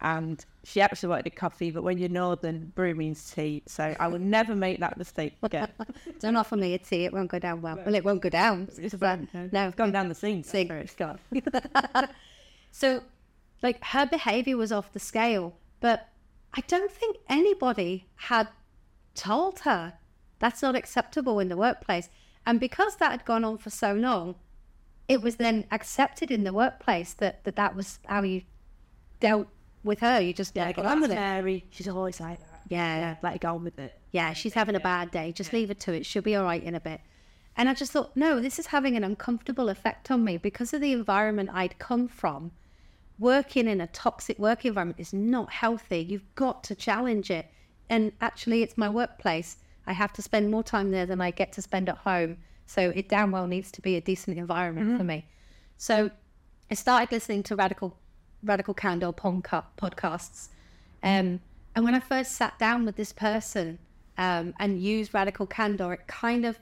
and she actually wanted a coffee, but when you're northern, brew means tea. So I will never make that mistake again. Don't offer me a tea; it won't go down well. Well, it won't go down. It's but no, no, it's gone down the sink. Sink. It's gone. so, like, her behavior was off the scale, but I don't think anybody had told her that's not acceptable in the workplace. And because that had gone on for so long, it was then accepted in the workplace that that, that was how you dealt with her. You just Yeah, got on with it. Mary. She's always like that. Yeah, Yeah, let her go on with it. yeah, she's having a bad day. Just leave her to it. She'll be all right in a bit. And I just thought, no, this is having an uncomfortable effect on me because of the environment I'd come from. Working in a toxic work environment is not healthy. You've got to challenge it. And actually, it's my workplace. I have to spend more time there than I get to spend at home. So it damn well needs to be a decent environment for me. So I started listening to Radical Radical Candor podca- podcasts. Um, and when I first sat down with this person um, and used Radical Candor, it kind of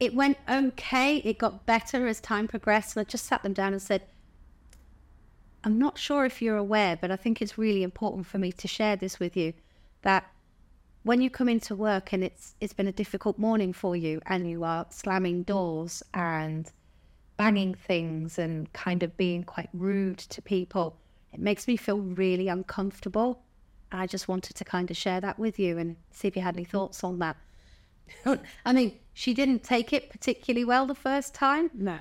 it went okay. It got better as time progressed. And I just sat them down and said, I'm not sure if you're aware, but I think it's really important for me to share this with you that when you come into work and it's it's been a difficult morning for you and you are slamming doors and banging things and kind of being quite rude to people, it makes me feel really uncomfortable. I just wanted to kind of share that with you and see if you had any thoughts on that. I mean, she didn't take it particularly well the first time, No.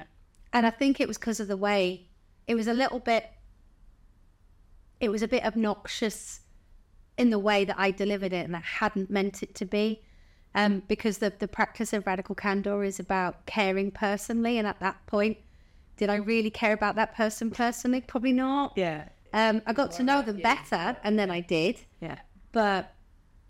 and I think it was because of the way it was a little bit. It was a bit obnoxious in the way that I delivered it, and I hadn't meant it to be. Um, because the the practice of radical candor is about caring personally, and at that point, did I really care about that person personally? Probably not. Yeah. Um, I got to know them better, and then I did. Yeah. But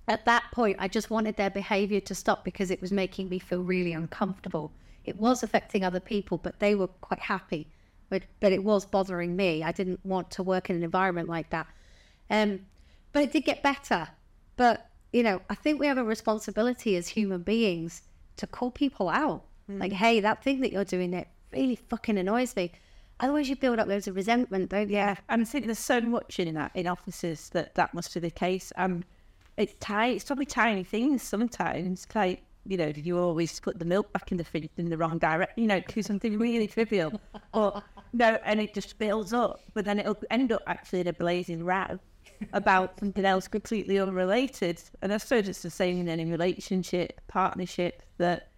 at that point, I just wanted their behavior to stop because it was making me feel really uncomfortable. It was affecting other people, but they were quite happy. But, but it was bothering me. I didn't want to work in an environment like that. Um, but it did get better. But, you know, I think we have a responsibility as human beings to call people out. Like, hey, that thing that you're doing, that really fucking annoys me. Otherwise, you build up loads of resentment, don't you? Yeah, and I think there's so much in that in offices that that must be the case. And it's tiny, it's probably tiny things sometimes. Like you know, you always put the milk back in the fridge in the wrong direction? You know, do something really trivial, or no, and it just builds up. But then it'll end up actually in a blazing row about something else completely unrelated. And I suppose it's the same in any relationship, partnership. That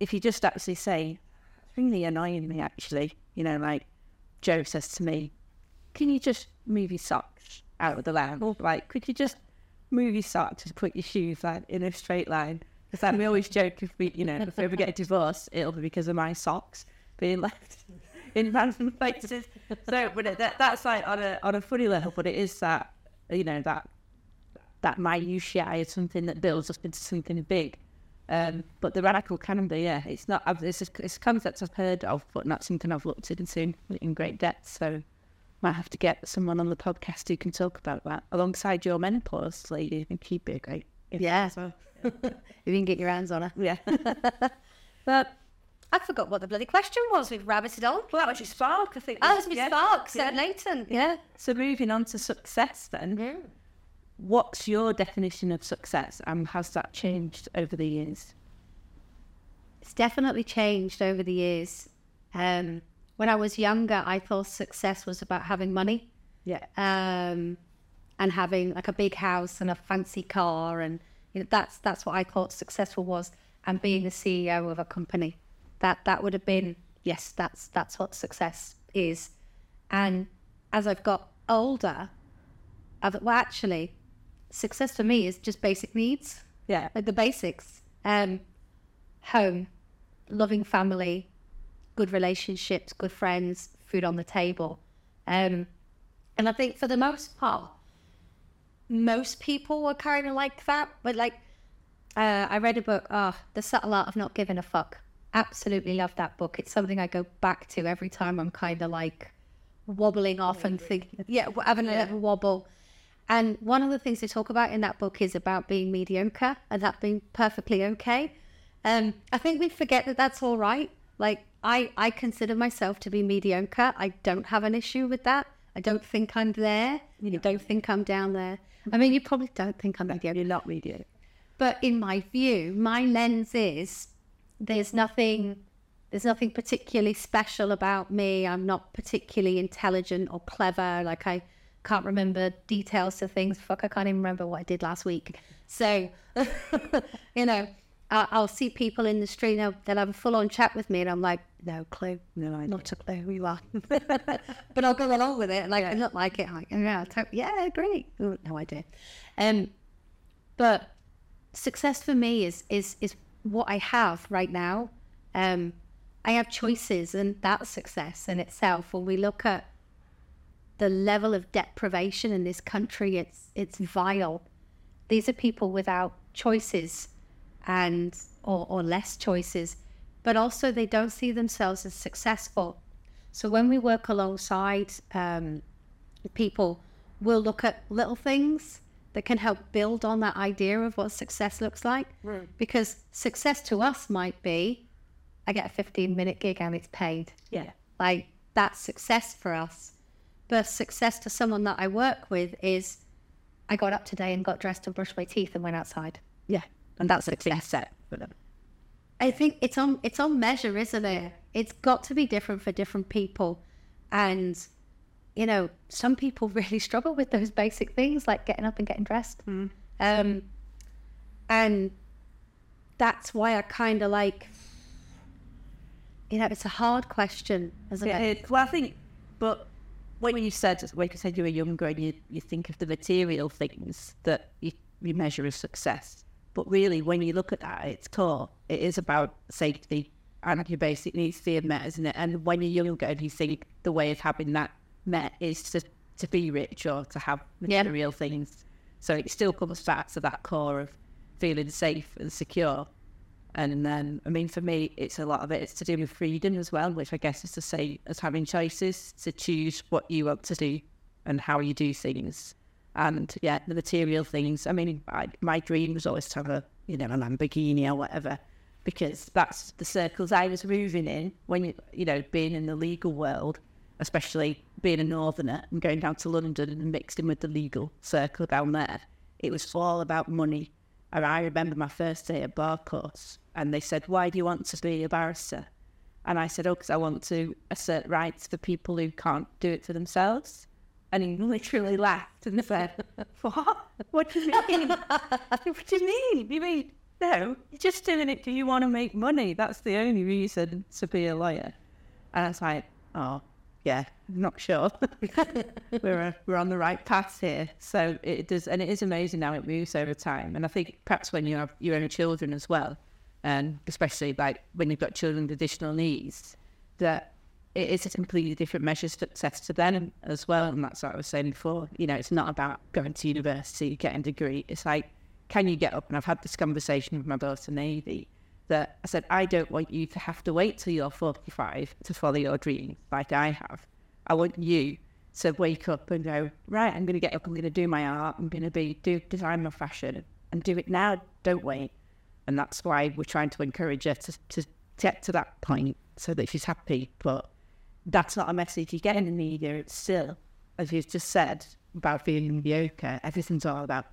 if you just actually say, "It's really annoying me," actually, you know, like Joe says to me, can you just move your socks out of the lounge? Like, could you just move your socks and put your shoes like in a straight line? Because like, we always joke if we, you know, if we ever get a divorce, it'll be because of my socks being left in random places. So, but it, that, that's like on a on a funny level, but it is that, you know, that that minutiae is something that builds up into something big. Um, but the radical can be, yeah, it's not. It's a, it's a concept I've heard of, but not something I've looked into in great depth. So might have to get someone on the podcast who can talk about that alongside your menopause lady. I think she'd be a great. Yeah. if you can get your hands on her. Yeah. But I forgot what the bloody question was. We've rabbited on. well, that was your spark, I think. Oh, it's Miss yeah. Sparks Yeah. at Leighton. Yeah. So moving on to success, then, what's your definition of success, and has that changed over the years? It's definitely changed over the years. Um, when I was younger, I thought success was about having money Yeah. um, and having like a big house and a fancy car, and you know that's that's what I thought successful was, and being the CEO of a company. That that would have been yes, that's that's what success is. And as I've got older, I've well actually, success for me is just basic needs Yeah. like the basics um home loving family good relationships good friends food on the table um and i think for the most part most people were kind of like that but like uh, i read a book oh the subtle art of not giving a fuck absolutely love that book it's something i go back to every time i'm kind of like wobbling off and thinking yeah having a little wobble and one of the things they talk about in that book is about being mediocre and that being perfectly okay. Um, I think we forget that that's all right. Like I, I consider myself to be mediocre. I don't have an issue with that. I don't think I'm there. You don't think I'm down there. I mean, you probably don't think I'm mediocre. You're not media. But in my view, my lens is there's nothing there's nothing particularly special about me. I'm not particularly intelligent or clever. Like I can't remember details to things. Fuck, I can't even remember what I did last week. So, you know, I- I'll see people in the street. They'll, they'll have a full-on chat with me, and I'm like, no clue, No idea. not a clue who you are. but I'll go along with it. Like I not like it. Like, yeah, yeah, great. Ooh, No idea. Um, but success for me is is is what I have right now. Um, I have choices, and that's success in itself. When we look at the level of deprivation in this country, it's it's vile. These are people without choices, and or, or less choices, but also they don't see themselves as successful. So when we work alongside um, people, we'll look at little things that can help build on that idea of what success looks like. Because success to us might be, I get a 15 minute gig and it's paid. Yeah. Like that's success for us. But success to someone that I work with is, I got up today and got dressed and brushed my teeth and went outside. Yeah. And that's success. clear set for them. I think it's on it's on measure, isn't it? It's got to be different for different people, and you know, some people really struggle with those basic things like getting up and getting dressed. Um, and that's why I kind of like, you know, it's a hard question, isn't Yeah, it? well, I think, but when you said, like you said, you were younger and you, you think of the material things that you, you measure as success. But really, when you look at that at its core, it is about safety and your basic needs being met, isn't it? And when you're younger and you think the way of having that met is to, to be rich or to have Yeah. material things, So it still comes back to that core of feeling safe and secure. And then, I mean, for me, it's a lot of it. It's to do with freedom as well, which I guess is the same as having choices to choose what you want to do and how you do things. And yeah, the material things. I mean, I, my dream was always to have a, you know, a Lamborghini or whatever, because that's the circles I was moving in when you, you know, being in the legal world, especially being a northerner and going down to London and mixed in with the legal circle down there. It was all about money. And I remember my first day at bar course and they said, Why do you want to be a barrister? And I said, Oh, because I want to assert rights for people who can't do it for themselves. And he literally laughed and said, What? What do you mean? what do you mean? You mean, no, you're just doing it because you want to make money. That's the only reason to be a lawyer. And I was like, Oh, yeah, not sure. we're uh, we're on the right path here. So it does, and it is amazing how it moves over time. And I think perhaps when you have your own children as well, and especially like when you've got children with additional needs, that it is a completely different measure of success to them as well. And that's what I was saying before. You know, it's not about going to university, getting a degree. It's like, can you get up? And I've had this conversation with my daughter Navy that I said, I don't want you to have to wait till you're 45 to follow your dreams like I have. I want you to wake up and go, right, I'm going to get up, I'm going to do my art, I'm going to be do design my fashion and do it now, don't wait. And that's why we're trying to encourage her to, to get to that point so that she's happy. But that's not a message you get in the media. It's still, as you've just said, about feeling mediocre. Everything's all about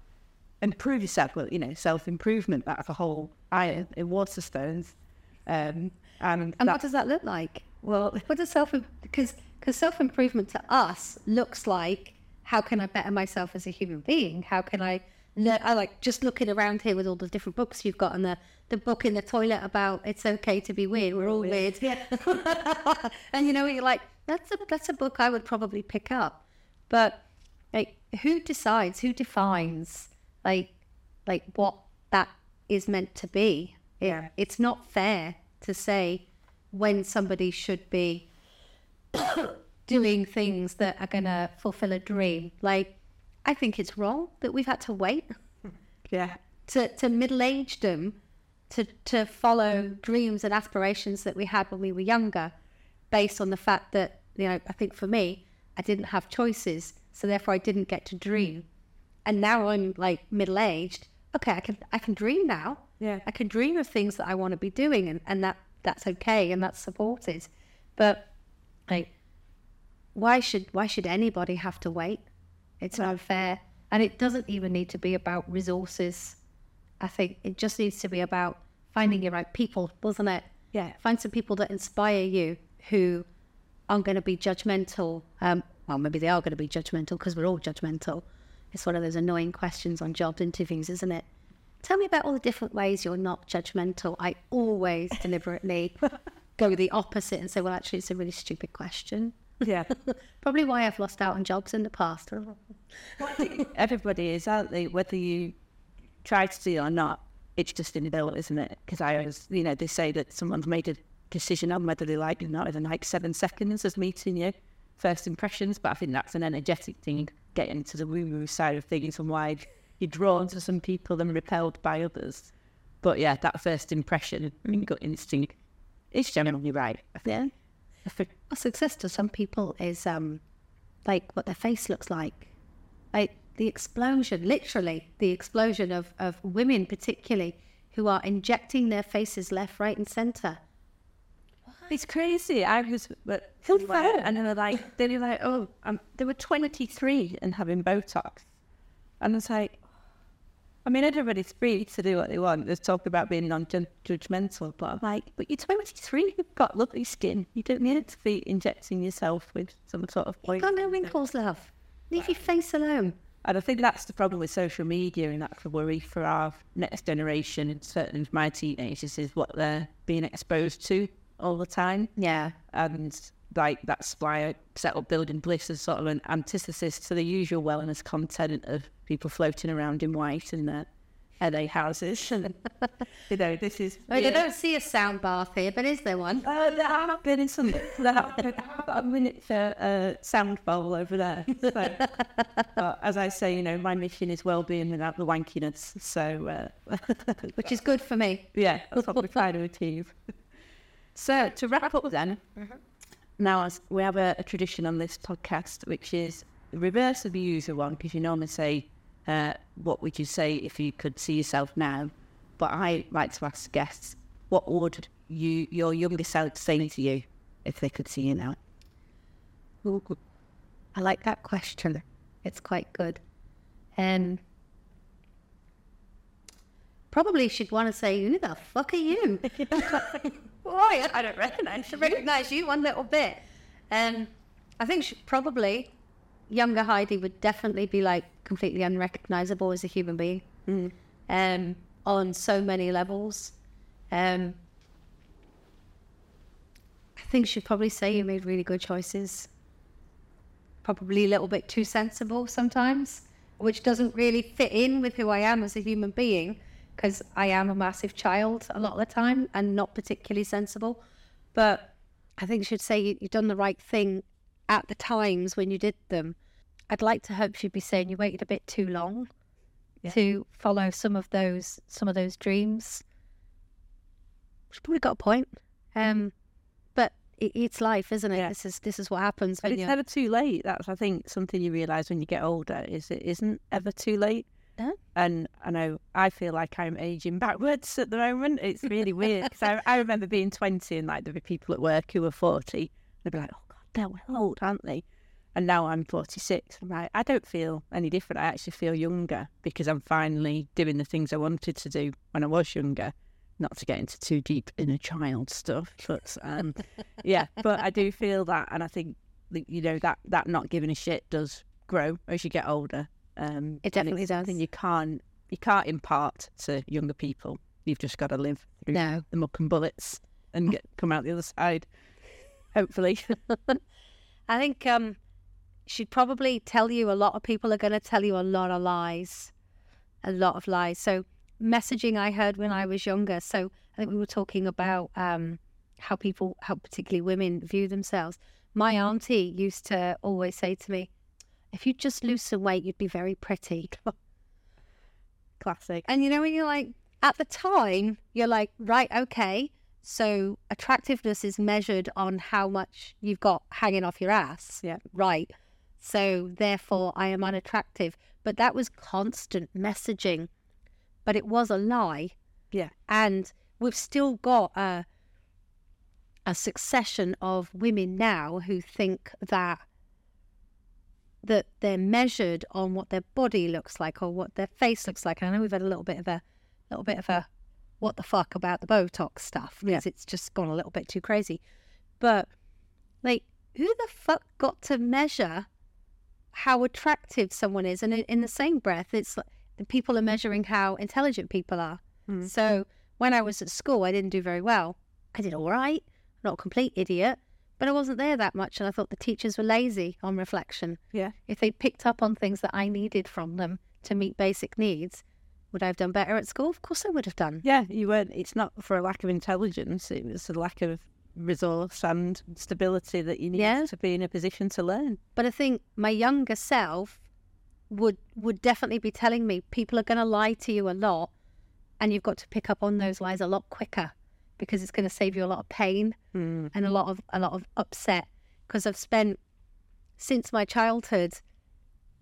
improve yourself. Well, you know, self improvement. That's a whole iron in Waterstones. Um, and and what does that look like? Well, what does self because because self improvement to us looks like how can I better myself as a human being? How can I learn? I like just looking around here with all the different books you've got and the the book in the toilet about it's okay to be weird. We're all weird. Yeah. and you know, you're like that's a that's a book I would probably pick up, but like who decides? Who defines? Like like what that is meant to be. It, yeah. It's not fair to say when somebody should be doing things that are going to fulfill a dream. Like, I think it's wrong that we've had to wait. Yeah. To, to middle age them to, to follow dreams and aspirations that we had when we were younger, based on the fact that, you know, I think for me, I didn't have choices. So therefore, I didn't get to dream and now I'm like middle aged. Okay, I can I can dream now. Yeah, I can dream of things that I want to be doing, and and that that's okay and that's supported. But like, why should why should anybody have to wait? It's unfair, and it doesn't even need to be about resources. I think it just needs to be about finding your right people, doesn't it? Yeah. Find some people that inspire you who aren't going to be judgmental. Um, well, maybe they are going to be judgmental because we're all judgmental. It's one of those annoying questions on job interviews, isn't it? Tell me about all the different ways you're not judgmental. I always deliberately go the opposite and say, well, actually, it's a really stupid question. Yeah. Probably why I've lost out on jobs in the past. well, everybody is, aren't they? Whether you try to see or not, it's just in the bill, isn't it? Because I always, you know, they say that someone's made a decision on whether they like you or not within like seven seconds of meeting you, first impressions. But I think that's an energetic thing get into the woo woo side of things and why you're drawn to some people and repelled by others. But yeah, that first impression, gut instinct, is generally right. Yeah. A success to some people is um, like what their face looks like. Like the explosion, literally, the explosion of, of women, particularly, who are injecting their faces left, right, and center it's crazy. I was, but and they were like, they were like, oh, um, they were 23 and having Botox, and I was like, I mean, everybody's free to do what they want. There's talk about being non-judgmental, but I'm like, but you're 23, you've got lovely skin. You don't need to be injecting yourself with some sort of. You've got no wrinkles, love. Leave your face alone. And I think that's the problem with social media, and that's the worry for our next generation, and certainly my teenagers, is what they're being exposed to all the time. Yeah. And like that's why I set up Building Bliss as sort of an antithesis to the usual wellness content of people floating around in white and their LA houses. And, you know, this is. I mean, I don't see a sound bath here, but is there one? Uh, there have been in some. There have been a miniature uh, sound bowl over there. So, but as I say, you know, my mission is well-being without the wankiness. So, uh, Which is good for me. yeah, that's what we're trying to achieve. So to wrap up, then, now as we have a, a tradition on this podcast, which is the reverse of the usual one, because you normally say, uh, "What would you say if you could see yourself now?" But I like to ask guests, "What would you, your younger self, say to you if they could see you now?" I like that question. It's quite good. And probably she'd want to say, Who the fuck are you? Why? I don't recognize you. recognize you one little bit. And I think she probably, younger Heidi would definitely be like completely unrecognizable as a human being um, on so many levels. Um, I think she'd probably say you made really good choices probably a little bit too sensible sometimes, which doesn't really fit in with who I am as a human being because I am a massive child a lot of the time and not particularly sensible. But I think she'd say you, you've done the right thing at the times when you did them. I'd like to hope she'd be saying you waited a bit too long to follow some of those some of those dreams. She's probably got a point. Um, but it, it's life, isn't it? Yeah. This is this is what happens But it's never too late. That's I think something you realise when you get older is it isn't ever too late. No. And I know I feel like I'm aging backwards at the moment. It's really weird because I, I remember being 20 and like there were people at work who were 40. And they'd be like, oh God, they're well old, aren't they? And now I'm 46. I'm like, I don't feel any different. I actually feel younger because I'm finally doing the things I wanted to do when I was younger. Not to get into too deep inner child stuff, but um, yeah, but I do feel that, and I think you know that that not giving a shit does grow as you get older. Um, It definitely does. something you can't you can't impart to younger people. You've just got to live through No. the muck and bullets and get come out the other side. Hopefully, I think um, she'd probably tell you a lot of people are going to tell you a lot of lies, a lot of lies. So messaging I heard when I was younger. So I think we were talking about um, how people, how particularly women view themselves. My auntie used to always say to me, "If you just lose some weight, you'd be very pretty." classic. And you know, when you're like, at the time, you're like, right, okay. So attractiveness is measured on how much you've got hanging off your ass. Yeah. Right. So therefore, I am unattractive. But that was constant messaging. But it was a lie. Yeah. And we've still got a, a succession of women now who think that that they're measured on what their body looks like or what their face looks like. And I know we've had a little bit of a little bit of a what the fuck about the Botox stuff because it's just gone a little bit too crazy. But like, who the fuck got to measure how attractive someone is? And in, in the same breath, it's like the people are measuring how intelligent people are. Mm. So when I was at school, I didn't do very well. I did all right, not a complete idiot, but I wasn't there that much. And I thought the teachers were lazy on reflection. Yeah. If they picked up on things that I needed from them to meet basic needs, would I have done better at school? Of course I would have done. Yeah, you weren't. It's not for a lack of intelligence. It was a lack of resource and stability that you need Yeah. to be in a position to learn. But I think my younger self would would definitely be telling me people are going to lie to you a lot, and you've got to pick up on those lies a lot quicker because it's going to save you a lot of pain Mm. and a lot of a lot of upset. Because I've spent since my childhood,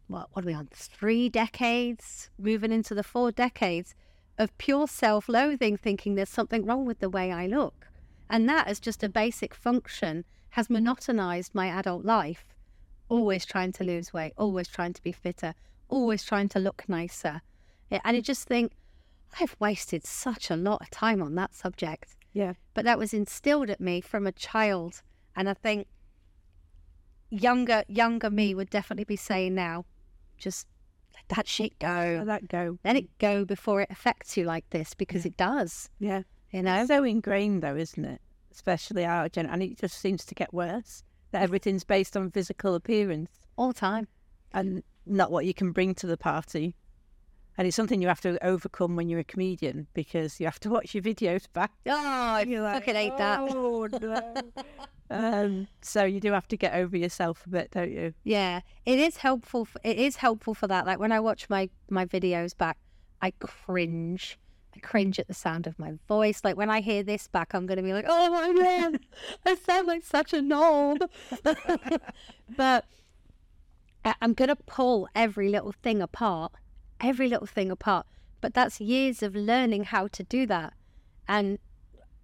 what what are we on? Three decades, moving into the four decades of pure self-loathing, thinking there's something wrong with the way I look, and that as just a basic function has monotonized my adult life. Always trying to lose weight, always trying to be fitter, always trying to look nicer, and I just think I've wasted such a lot of time on that subject Yeah. but that was instilled at me from a child and i think younger younger me mm. would definitely be saying now just let that shit go Let that go. let it go before it affects you like this because it does Yeah. you know It's so ingrained, though, isn't it? Especially our gen, and it just seems to get worse. That everything's based on physical appearance all the time and not what you can bring to the party. And it's something you have to overcome when you're a comedian because you have to watch your videos back. Oh, I You're like, fucking hate that. Oh, no. um, so you do have to get over yourself a bit, don't you? Yeah, it is helpful. For, it is helpful for that. Like when I watch my my videos back, I cringe. I cringe at the sound of my voice. Like when I hear this back, I'm going to be like, "Oh my man, I sound like such a knob." but I'm going to pull every little thing apart, every little thing apart. But that's years of learning how to do that, and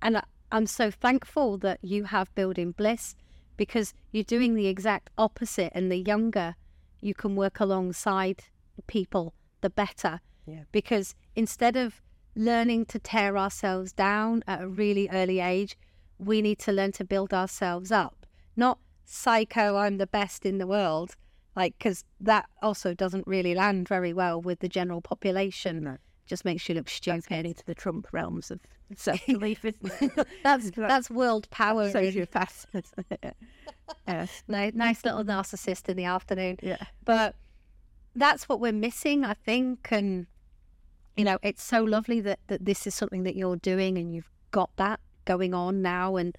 and I, I'm so thankful that you have building bliss because you're doing the exact opposite. And the younger you can work alongside people, the better. Yeah. Because instead of learning to tear ourselves down at a really early age, we need to learn to build ourselves up. Not psycho, I'm the best in the world. Like, because that also doesn't really land very well with the general population. No. Just makes you look Getting stupid. into the Trump realms of self belief, isn't? That's that's world power. Sociopath. yes. Ni- nice little narcissist in the afternoon. Yeah. But that's what we're missing, I think. And, you know, it's so lovely that, that this is something that you're doing and you've got that going on now. And,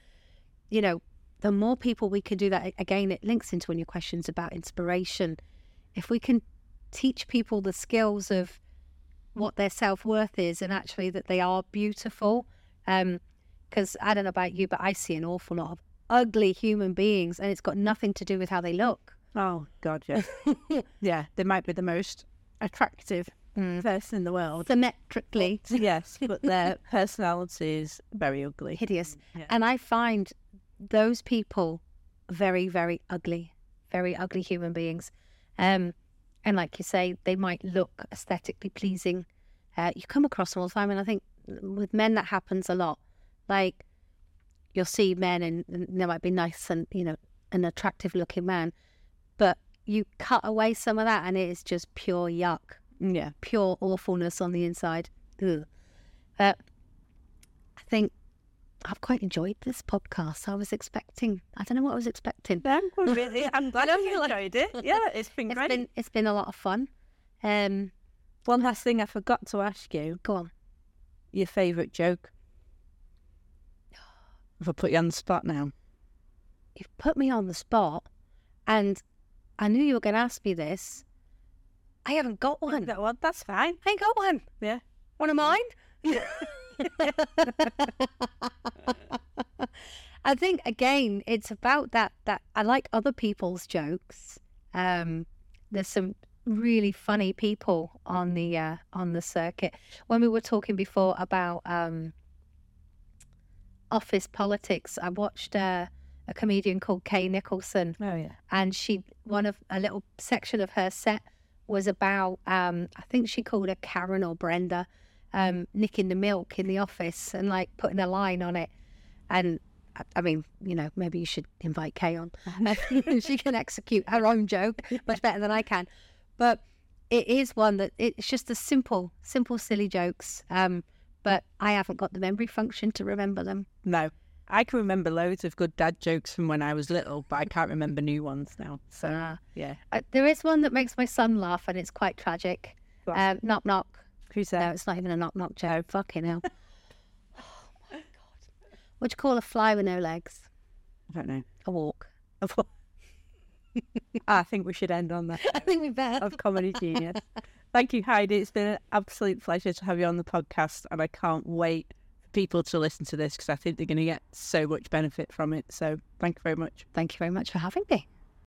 you know, the more people we can do that, again, it links into one of your questions about inspiration. If we can teach people the skills of what their self worth is and actually that they are beautiful. Um, because I don't know about you, but I see an awful lot of ugly human beings and it's got nothing to do with how they look. Oh God, yeah, yeah. They might be the most attractive mm. person in the world. Symmetrically yes, but their personality is very ugly. hideous. Yeah. And I find those people very, very ugly, very ugly human beings. Um, and like you say, they might look aesthetically pleasing. Uh, you come across them all the time, and I think with men that happens a lot. Like you'll see men, and, and they might be nice and you know an attractive looking man, but you cut away some of that, and it is just pure yuck, Yeah, pure awfulness on the inside. Ugh. Uh, I think I've quite enjoyed this podcast. I was expecting, I don't know what I was expecting. I'm really. I'm glad you enjoyed it. Yeah, it's been It's great. been it's been a lot of fun. Um, One last thing I forgot to ask you: go on. your favourite joke. If I put you on the spot now, You've put me on the spot, and I knew you were going to ask me this. I haven't got one. that one, that's fine. I ain't got one. Yeah. One of mine. I think again, it's about that. That I like other people's jokes. Um, there's some really funny people on the uh, on the circuit. When we were talking before about um, office politics, I watched uh, a comedian called Kay Nicholson Oh yeah. and she one of a little section of her set was about um I think she called her Karen or Brenda um nicking the milk in the office and like putting a line on it and I- I mean you know maybe you should invite Kay on she can execute her own joke much better than I can but it is one that it's just a simple simple silly jokes um but I haven't got the memory function to remember them No, I can remember loads of good dad jokes from when I was little, but I can't remember new ones now. So Ah. yeah. Uh, there is one that makes my son laugh, and it's quite tragic. Um, knock knock. Who's No, it's not even a knock knock joke. Fucking hell. oh my god. What do you call a fly with no legs? I don't know. A walk. A walk. Ah, I think we should end on that. I think we better. of Comedy Genius. Thank you, Heidi. It's been an absolute pleasure to have you on the podcast, and I can't wait for people to listen to this because I think they're going to get so much benefit from it. So, thank you very much. Thank you very much for having me.